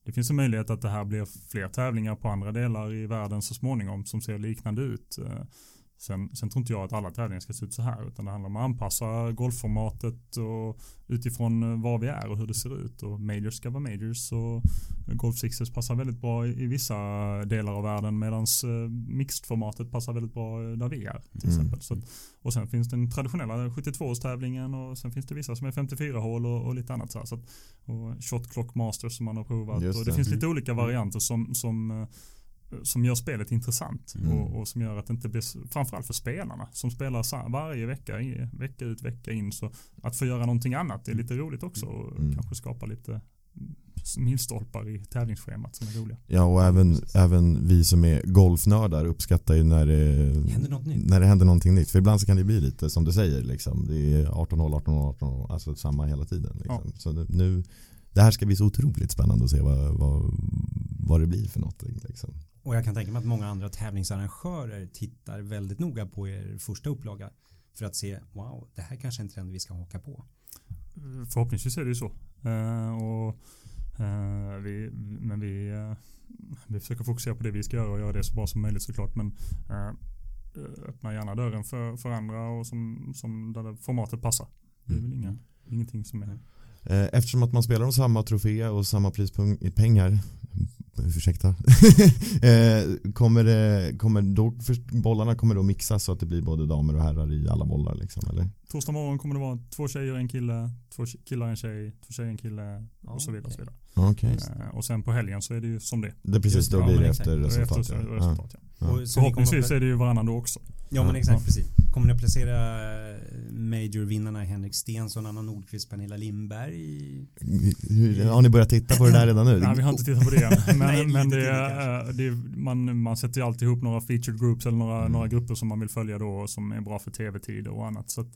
det finns en möjlighet att det här blir fler tävlingar på andra delar i världen så småningom som ser liknande ut. Eh, Eh, Sen, sen tror inte jag att alla tävlingar ska se ut så här utan det handlar om att anpassa golfformatet och utifrån eh, var vi är och hur det ser ut och majors ska vara majors och golf sixes passar väldigt bra i, i vissa delar av världen medan eh, mixed-formatet passar väldigt bra där vi är till Mm. exempel. Så, och sen finns den traditionella 72-årstävlingen och sen finns det vissa som är 54 hål och, och lite annat så här. Så att, och shot clock masters som man har provat Just och det, det. finns lite olika varianter som, som eh, som gör spelet intressant Mm. och, och som gör att det inte blir, framförallt för spelarna som spelar varje vecka, i- vecka ut, vecka in. Så att få göra någonting annat är lite roligt också och Mm. kanske skapa lite milstolpar i tävlingsschemat som är roliga. Ja och även, även vi som är golfnördar uppskattar ju när det Händer något nytt. När det händer någonting nytt. För ibland så kan det bli lite som du säger liksom. Det är 18 hål, 18 hål, 18 hål. Alltså samma hela tiden. Liksom. Så nu- nu, det här ska bli så otroligt spännande att se vad, vad, vad det blir för någonting. Liksom. Och jag kan tänka mig att många andra tävlingsarrangörer tittar väldigt noga på er första upplaga för att se wow, det här kanske är en trend vi ska haka på. Förhoppningsvis är det ju så. Eh, och, eh, vi, men vi, eh, vi försöker fokusera på det vi ska göra och göra det så bra som möjligt såklart. Men eh, öppna gärna dörren för, för andra och som, som där formatet passar. Det är väl inga, ingenting som är Eftersom att man spelar om samma trofé och samma prispengar Ursäkta eh, kommer, det, kommer då, bollarna kommer då mixas så att det blir både damer och herrar i alla bollar liksom, eller? Torsdag morgon kommer det vara två tjejer, en kille, två killar, en tjej, två tjejer, en kille och så vidare. Och, så vidare. Okej, Eh, och sen på helgen så är det ju som det. det är precis då blir det efter resultat. efter ja. resultat ja. Ja. Och så ni Förhoppningsvis är det ju varannan då också. Ja men exakt precis. Kommer ni att placera eh, Major-vinnarna Henrik Stensson, Anna Nordqvist, Pernilla Lindberg? Hur, har ni börjat titta på det där redan nu? Nej, vi har inte tittat på det än. Men, Nej, men det, är, det är, man, man sätter ju alltid ihop några featured groups eller några, Mm. några grupper som man vill följa då som är bra för tv-tid och annat. Så att,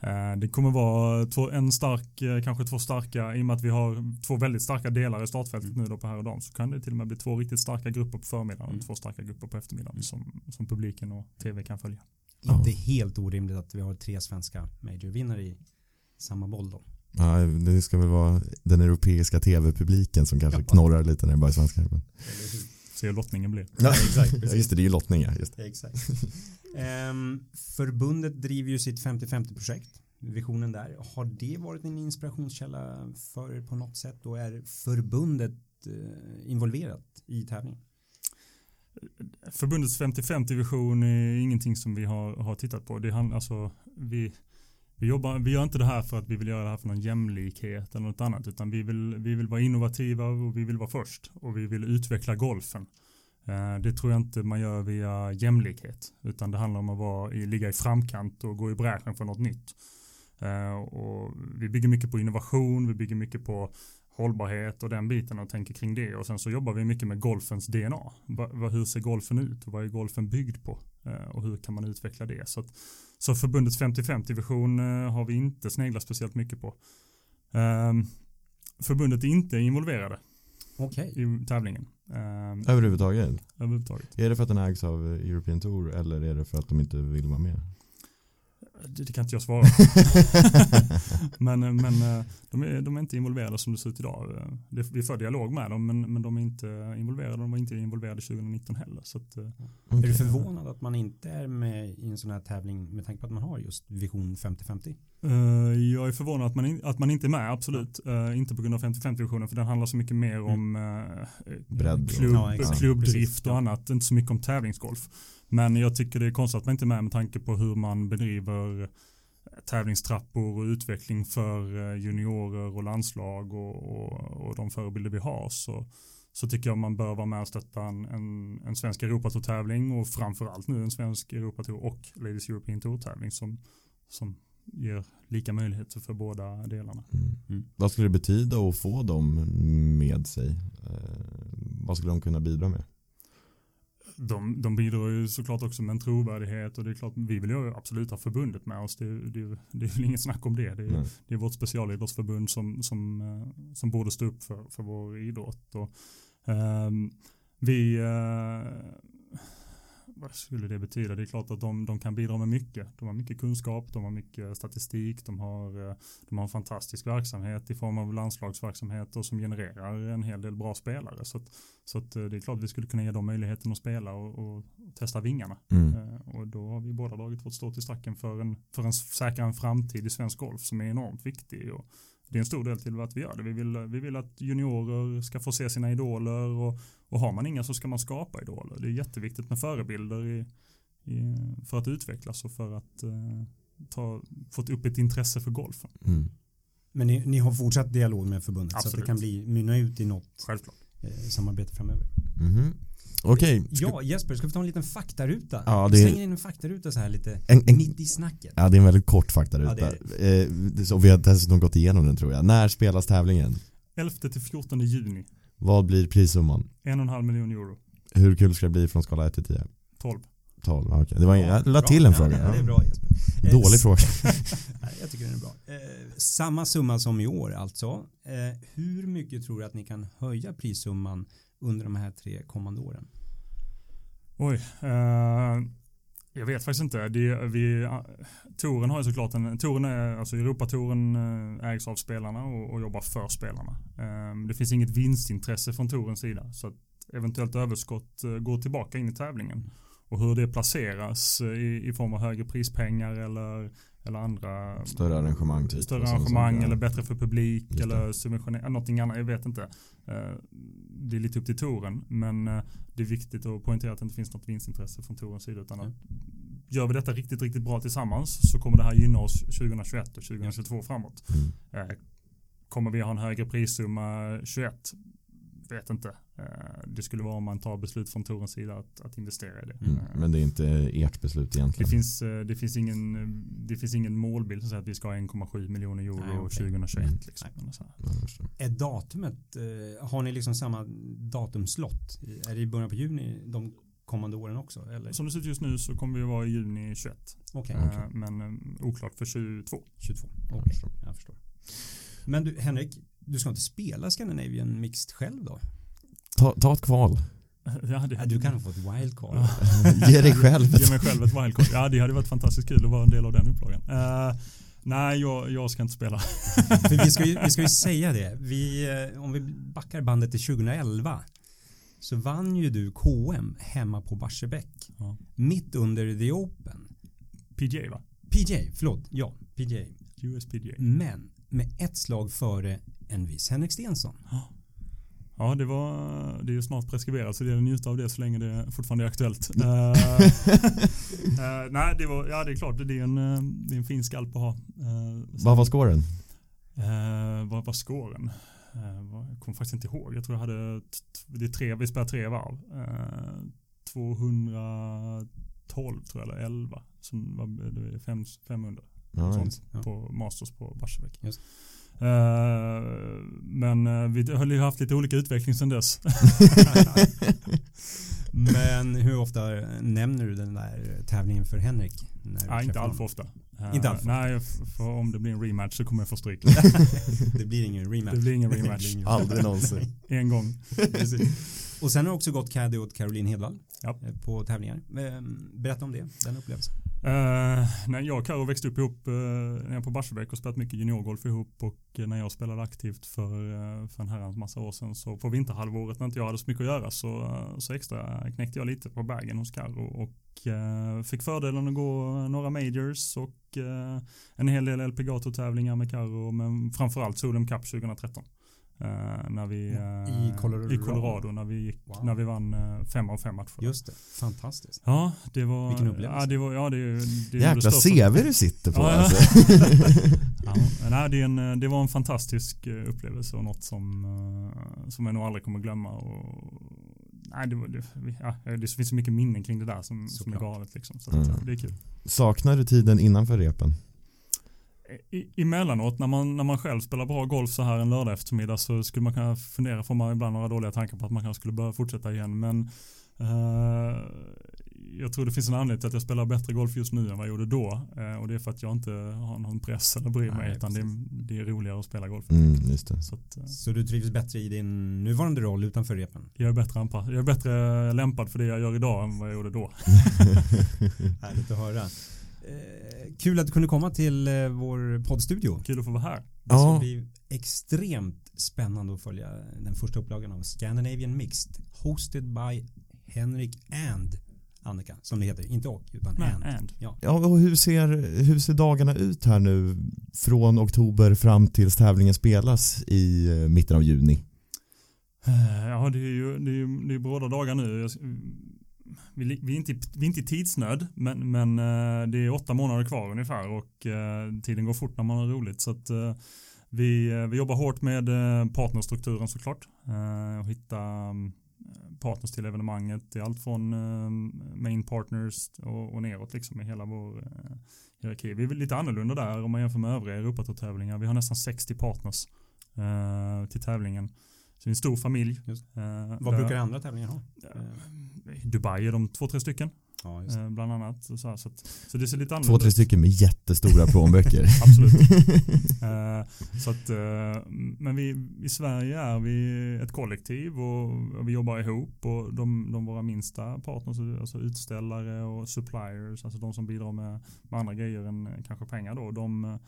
eh, det kommer vara två, en stark, eh, kanske två starka, i och med att vi har två väldigt starka delar i startfältet nu då på här och dam så kan det till och med bli två riktigt starka grupper på förmiddagen Mm. och två starka grupper på eftermiddagen Mm. som, som publiken och tv kan följa. Ja. Inte helt orimligt att vi har tre svenska Major-vinnare i samma boll då. Ja, det ska väl vara den europeiska tv-publiken som kanske Ja. knorrar lite när det bara är svenskar. Se hur lottningen blir. Ja, exakt, Ja, just det, det är ju lottningar. Just det. Exakt. Ehm, förbundet driver ju sitt 50-50 projekt. Visionen där. Har det varit en inspirationskälla för er på något sätt och är förbundet eh, involverat i tävlingen? Förbundets 50-50 vision är ingenting som vi har, har tittat på. Det handlar alltså, vi, vi, jobbar, vi gör inte det här för att vi vill göra det här för någon jämlikhet eller något annat utan vi vill, vi vill vara innovativa och vi vill vara först och vi vill utveckla golfen. Eh, det tror jag inte man gör via jämlikhet utan det handlar om att vara ligga i framkant och gå i bräschen för något nytt. Eh, och vi bygger mycket på innovation, vi bygger mycket på hållbarhet och den biten och tänker kring det och sen så jobbar vi mycket med golfens DNA. Va, va, hur ser golfen ut och vad är golfen byggd på eh, och hur kan man utveckla det. Så, att, så förbundets 50-50 vision eh, har vi inte sneglat speciellt mycket på. Ehm, förbundet är inte involverade Okej. i tävlingen ehm, Överhuvudtaget. överhuvudtaget. Är det för att den ägs av European Tour eller är det för att de inte vill vara med? Det, kan inte jag svara på. men men eh, de, är, de är inte involverade som det ser ut idag. Eh, vi för dialog med dem men, men de är inte involverade. De var inte involverade 2019 heller. Så att, eh, Är Okej. du förvånad att man inte är med i en sån här tävling med tanke på att man har just vision 50-50? Eh, jag är förvånad att man, att man inte är med, absolut. Eh, inte på grund av 50-50-visionen, för den handlar så mycket mer om uh, klubb, Ja, klubbdrift och annat, inte så mycket om tävlingsgolf. Men jag tycker det är konstigt att man inte är med med tanke på hur man bedriver eh, tävlingstrappor och utveckling för eh, juniorer och landslag och, och, och de förebilder vi har. Så, så tycker jag man bör vara med och stötta en, en, en svensk Europatour-tävling och framförallt nu en svensk Europatour och Ladies European Tour-tävling som, som ger lika möjligheter för båda delarna. Mm. Mm. Vad skulle det betyda att få dem med sig? Eh, vad skulle de kunna bidra med? De, de bidrar ju såklart också med en trovärdighet och det är klart vi vill ju absolut ha förbundet med oss. Det, det, det är väl inget snack om det. Det är, det är vårt specialidrottsförbund som, som, eh, som borde stå upp för, för vår idrott. Och, ehm, vi, eh, vad skulle det betyda? Det är klart att de, de kan bidra med mycket. De har mycket kunskap, de har mycket statistik, de har, eh, de har en fantastisk verksamhet i form av landslagsverksamhet och som genererar en hel del bra spelare. Så, att, så att eh, det är klart att vi skulle kunna ge dem möjligheten att spela och, och testa vingarna. Mm. Eh, Och då har vi båda dragit vårt strå till stacken för en, för en säkra en framtid i svensk golf som är enormt viktig. Och det är en stor del till att vi gör det. Vi vill, vi vill att juniorer ska få se sina idoler och, och har man inga så ska man skapa idoler. Det är jätteviktigt med förebilder i, i, för att utvecklas och för att eh, ta, få upp ett intresse för golfen. Mm. Men ni, ni har fortsatt dialog med förbundet så att det Absolut. kan bli, mynna ut i något Självklart. eh, samarbete framöver. Mhm. Okej, ska- Ja, Jesper, ska vi ta en liten faktaruta? Ja, det- slänger in en faktaruta så här lite En- en- mitt i snacket. ja det är en väldigt kort faktaruta. Ja, det Eh, så vi har dessutom gått igenom den tror jag. När spelas tävlingen? 11 till 14 juni. Vad blir prissumman? 1,5 miljon euro. Hur kul ska det bli från skala 1 till 10? 12. 12, ja, okej. Det var, jag la till en fråga. Ja, det är bra Jesper. Eh, Dålig fråga. Nej, jag tycker den är bra. Eh, samma summa som i år alltså. Eh, hur mycket tror du att ni kan höja prissumman under de här tre kommande åren? Oj. Eh, jag vet faktiskt inte. Det, vi, eh, touren har ju såklart en, touren är, alltså Europatouren eh, ägs av spelarna och, och jobbar för spelarna. Eh, det finns inget vinstintresse från tourens sida så att eventuellt överskott eh, går tillbaka in i tävlingen. Och hur det placeras i, i form av högre prispengar eller, eller andra Större arrangemang typ. större arrangemang eller bättre för publik Just eller subventionera någonting annat, jag vet inte. Eh, Det är lite upp till touren men eh, det är viktigt att poängtera att det inte finns något vinstintresse från tourens sida utan att gör vi detta riktigt, riktigt bra tillsammans så kommer det här gynna oss 2021 och 2022 framåt. Mm. Eh, Kommer vi ha en högre prissumma 21? Vet inte. Eh, Det skulle vara om man tar beslut från tourens sida att, att investera i det. Mm. Eh, Men det är inte ert beslut det egentligen. finns, eh, det, finns ingen, det finns ingen målbild som säger att vi ska ha 1,7 miljoner euro Nej, okej. 2021. Mm. Liksom. Är datumet, har ni liksom samma datumslott? Är det i början på juni de kommande åren också? Eller? Som det ser ut just nu så kommer vi vara i juni 21. Okej, Eh, Men oklart för 22. 22. Jag Okej, förstår. jag förstår. Men du, Henrik, du ska inte spela Scandinavian Mixed själv då? Ta, ta ett kval. Ja, det, Ja, du kan få ett wildcard. Ge dig själv. Ge mig själv ett wildcard. Ja, det hade varit fantastiskt kul att vara en del av den upplagan. Eh, nej, jag, jag ska inte spela. För vi ska, ju, vi ska ju säga det. Vi, eh, om vi backar bandet till 2011 så vann ju du KM hemma på Barsebäck. Ja. Mitt under The Open. PGA va? PJ, förlåt. Ja, PJ. USPGA. Men med ett slag före en viss Henrik Stensson. Ja, det var, det är ju snart preskriberat så det är njuta av det så länge det fortfarande är aktuellt. Eh, eh, nej, det var, ja det är klart, det är en, eh, det är en fin skalp att ha. Uh, Vad var scoren? Eh, vad var vad- jag kommer faktiskt inte ihåg. Jag tror jag hade, det är tre, vi spelar tre varv. Eh, 212 tror jag, eller 11. Som var, det fem, 500 All right. sånt Ja. på Masters på Barsebäck. Just. Eh, men eh, vi har ju haft lite olika utveckling sedan dess. Men hur ofta nämner du den där tävlingen för Henrik? Nej, inte alltför ofta. Eh, Inte alltför Nej, f- för om det blir en rematch så kommer jag få stryk. Det blir ingen rematch. Det blir ingen rematch. Aldrig någonsin. en gång. Och sen har du också gått caddy åt Caroline Hedvall Ja. eh, på tävlingar. Eh, Berätta om det, den upplevelsen. Uh, när jag och Karo växte upp ihop eh, uh, nere på Barsebäck och spelat mycket juniorgolf ihop och uh, när jag spelade aktivt för, uh, för en herrans massa år sedan så på vinterhalvåret när inte jag hade så mycket att göra så, uh, så extra knäckte jag lite på bagen hos Karo och uh, fick fördelen att gå några majors och uh, en hel del LPGA-tävlingar med Karo men framförallt Solheim Cup 2013. Uh, när vi, I uh, Colorado. I Colorado när vi, gick, Wow. när vi vann uh, fem av fem matcher. Just det, fantastiskt. Ja, det var... Vilken upplevelse. Ja, det var, ja, det, det Jäkla det CV du sitter på Ja, alltså. Ja, nej, det, är en, det var en fantastisk eh, upplevelse och något som, eh, som jag nog aldrig kommer glömma. Och, nej, det, var, det, ja, det finns så mycket minnen kring det där som, som är galet. Liksom, så Mm. det är kul. Saknar du tiden innanför repen? I, emellanåt när man, när man själv spelar bra golf så här en lördag eftermiddag så skulle man kunna fundera, får man ibland några dåliga tankar på att man kanske skulle börja fortsätta igen. Men eh, jag tror det finns en anledning till att jag spelar bättre golf just nu än vad jag gjorde då. Eh, och det är för att jag inte har någon press eller bryr mig. Nej, utan det är, det är roligare att spela golf. Mm, just det. Så att, eh, Så du trivs bättre i din nuvarande roll utanför repen? jag, är bättre anpass- jag är bättre lämpad för det jag gör idag än vad jag gjorde då. Härligt att höra. Eh, kul att du kunde komma till eh, vår poddstudio. Kul att få vara här. Det ska Ja. bli extremt spännande att följa den första upplagan av Scandinavian Mixed hosted by Henrik and Annika som det heter, inte och utan Nej, and. and. Ja. Ja, och hur ser, hur ser dagarna ut här nu från oktober fram tills tävlingen spelas i eh, mitten av juni? Ja, det är ju det är, ju- det är bråda dagar nu. Vi, vi, är inte, vi är inte i tidsnöd, men, men eh, det är åtta månader kvar ungefär och eh, tiden går fort när man har roligt. Så att, eh, vi, vi jobbar hårt med partnerstrukturen såklart. Och hitta mm, partners till evenemanget. Det är allt från main partners och, och neråt liksom i hela vår hierarki. Vi är lite annorlunda där om man jämför med övriga Europatävlingar. Vi har nästan 60 partners till tävlingen. Så det är en stor familj. Just. Vad där- brukar andra tävlingar ha? Dubai är de två, tre stycken Ja, just det. eh, bland annat. Så, här, så, att, så det ser lite Två, annorlunda tre ut. stycken med jättestora plånböcker. Absolut. Eh, så att, eh, men vi, i Sverige är vi ett kollektiv och, och vi jobbar ihop och de, de våra minsta partners, alltså utställare och suppliers, alltså de som bidrar med, med andra grejer än eh, kanske pengar då, de,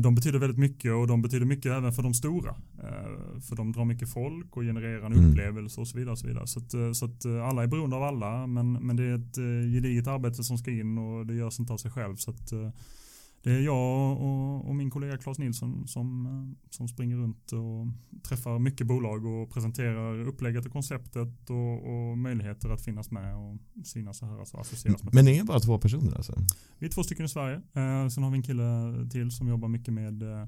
de betyder väldigt mycket och de betyder mycket även för de stora. Eh, För de drar mycket folk och genererar en Mm. upplevelse och så vidare. Och så vidare. Så, att, eh, så att eh, alla är beroende av alla men, men det är ett eh, gediget arbete som ska in och det görs inte av sig själv. Så att, eh, det är jag och, och min kollega Claes Nilsson som, eh, som springer runt och träffar mycket bolag och presenterar upplägget och konceptet och, och möjligheter att finnas med och synas och höras och associeras med. Men ni är bara två personer alltså? Vi är två stycken i Sverige. Eh, sen har vi en kille till som jobbar mycket med eh,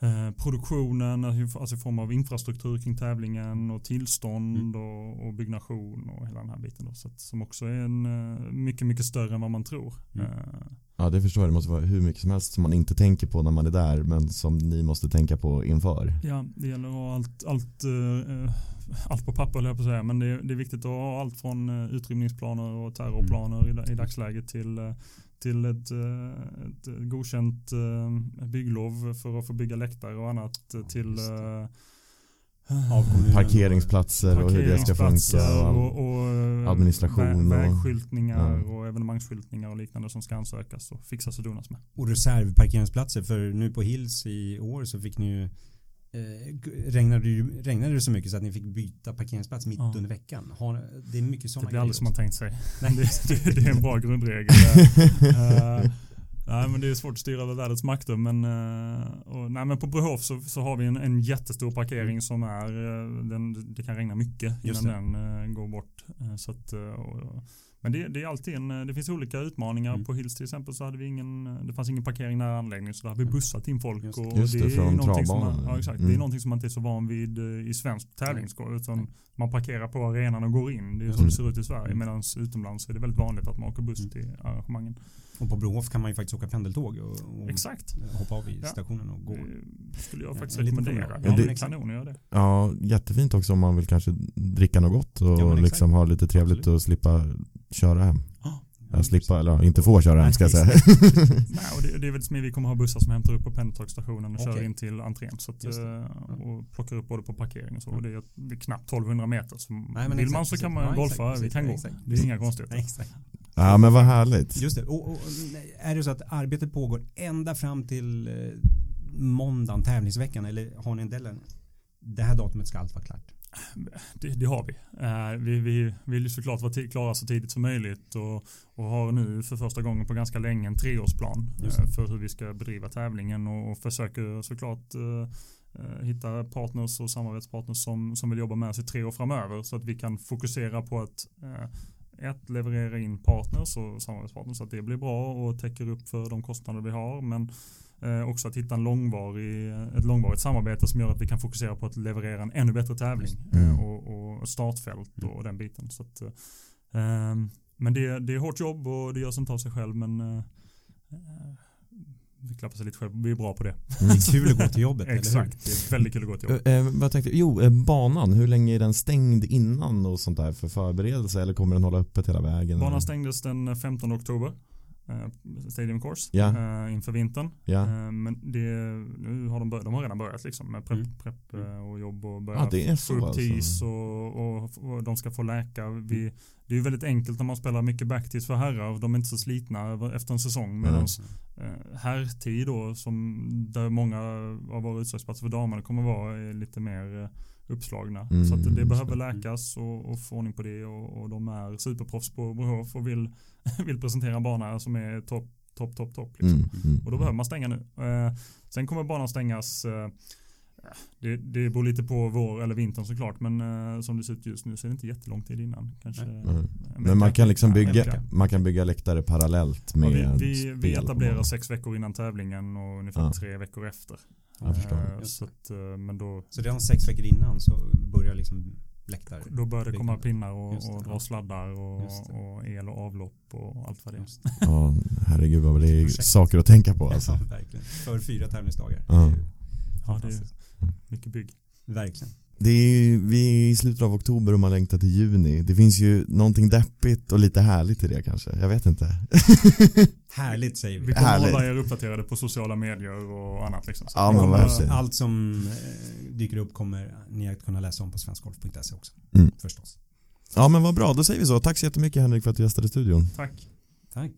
eh, produktionen, alltså i form av infrastruktur kring tävlingen och tillstånd och, och byggnation och hela den här biten. Då. Så att, som också är en, eh, mycket, mycket större än vad man tror. Mm. Eh, Ja det förstår jag, det måste vara hur mycket som helst som man inte tänker på när man är där men som ni måste tänka på inför. Ja, det gäller att ha allt, allt, eh, allt på papper höll jag på att säga. Men det, är- det är viktigt att ha allt från eh, utrymningsplaner och terrorplaner i, da- i dagsläget till, eh, till ett, ett godkänt bygglov för att få bygga läktare och annat. Ja, till Av. Parkeringsplatser och hur det ska funka. och, Och, och, eh, administration vä- och- vägskyltningar Ja. och evenemangsskyltningar och liknande som ska ansökas och fixas och donas med. Och reservparkeringsplatser för nu på Hills i år så fick ni ju eh, regnade, det ju- regnade det så mycket så att ni fick byta parkeringsplats mitt Ja. under veckan. Har, det är mycket Det sådana blir aldrig som man tänkt sig. Nej. Det, det, det är en bra grundregel. Eh, nej men det är svårt att styra över vädrets makter men, eh, och, nej, men på Brohof så, så har vi en, en jättestor parkering som är, eh, den, det kan regna mycket innan den eh, går bort. Så att, och, men det, det är alltid en, eh, det finns olika utmaningar. Mm. På Hills till exempel så hade vi ingen, det fanns ingen parkering nära anläggningen så där hade vi bussat in folk. Just det. och Just det, är från travbanan. man, ja, exakt, Det Mm. är någonting som man inte är så van vid eh, i svensk tävlingsgolf utan man parkerar på arenan och går in. Det är så Mm. det ser ut i Sverige Mm. medan utomlands så är det väldigt vanligt att man åker buss Mm. till arrangemangen. Och på Brohof kan man ju faktiskt åka pendeltåg och, och Exakt. hoppa av i Ja. stationen och gå. Det skulle jag Ja, faktiskt liten rekommendera. Ja, Ja, det det- kanon att göra det. ja, jättefint också om man vill kanske dricka något gott och Ja, liksom ha lite trevligt Absolut. och slippa köra hem. Ja, slippa, eller inte få köra hem Nej, ska jag säga. Nej, och det, det är väldigt smidigt. Vi kommer ha bussar som hämtar upp på pendeltågsstationen och kör Okej. in till entrén. Så att, eh, och plockar upp både på parkering och så. Och det är, det är knappt 1200 meter. Så men vill exakt, man så kan man Ja, golfa. exakt, vi kan gå. exakt. Det är inga konstigheter. Ja men vad härligt. Just det. Och, och, nej, är det så att arbetet pågår ända fram till eh, måndagen, tävlingsveckan eller har ni en deadline? Det här datumet ska allt vara klart. Det, det har vi. Eh, vi. Vi vill ju såklart vara klara så tidigt som möjligt och, och har nu för första gången på ganska länge en treårsplan eh, för hur vi ska bedriva tävlingen och, och försöker såklart eh, hitta partners och samarbetspartners som, som vill jobba med oss i tre år framöver så att vi kan fokusera på att ett, leverera in partners och samarbetspartners så att det blir bra och täcker upp för de kostnader vi har men Eh, också att hitta en långvarig, ett långvarigt samarbete som gör att vi kan fokusera på att leverera en ännu bättre tävling Mm. eh, och, och startfält Mm. och den biten. Så att, eh, men det, det är hårt jobb och det görs inte av sig själv men eh, eh, klappa sig lite själv. Vi är bra på det. Det är kul att gå till jobbet? Exakt. Det är väldigt kul att gå till jobbet. Eh, vad tänkte, jo, eh, banan, hur länge är den stängd innan och sånt där för förberedelse eller kommer den hålla öppet hela vägen? Banan stängdes den 15 oktober. Eh, Stadium Course eh, inför vintern. Eh, Men det, nu har de, börjat, de har redan börjat liksom med prepp, Mm. prepp eh, och jobb och börja Ja, det är få upp alltså. tis och, och, och de ska få läka. Vi, det är ju väldigt enkelt när man spelar mycket backtis för herrar. De är inte så slitna efter en säsong. Medan eh, herrtid då, som där många av våra utslagsplatser för damerna kommer vara är lite mer uppslagna. Mm, så att det behöver det. läkas och, och få ordning på det och, och de är superproffs på Brohof och vill, vill presentera en bana som är topp, topp, topp, topp. Liksom. mm, mm. Och då behöver man stänga nu. Eh, sen kommer banan stängas eh, det, det beror lite på vår eller vintern såklart men eh, som det ser ut just nu så är det inte jättelång tid innan. Kanske. Mm. en Men man kan liksom Ja, bygga, man kan bygga läktare parallellt Ja, med vi, vi, vi spel på etablerar sex veckor innan tävlingen och ungefär Ja. tre veckor efter. Jag förstår. Eh, Just så att, eh, men då, Så redan sex veckor innan så börjar liksom läktare. då börjar det komma pinnar och, och ja. dra sladdar och, och el och avlopp och allt vad det är. Ja, herregud vad det är saker att tänka på alltså. Ja, verkligen. För fyra tävlingsdagar. Ja. Det är ju Ja, det är mycket bygg. Verkligen. Det är, vi är i slutet av oktober och man längtar till juni. Det finns ju någonting deppigt och lite härligt i det kanske. Jag vet inte. Härligt säger vi. Vi kommer Härligt. hålla er uppdaterade på sociala medier och annat. Liksom. Ja, men verkligen. Allt som eh, dyker upp kommer ni att kunna läsa om på svenskgolf.se också. Mm. Förstås. Ja men vad bra, då säger vi så. Tack så jättemycket Henrik för att du gästade studion. Tack. Tack.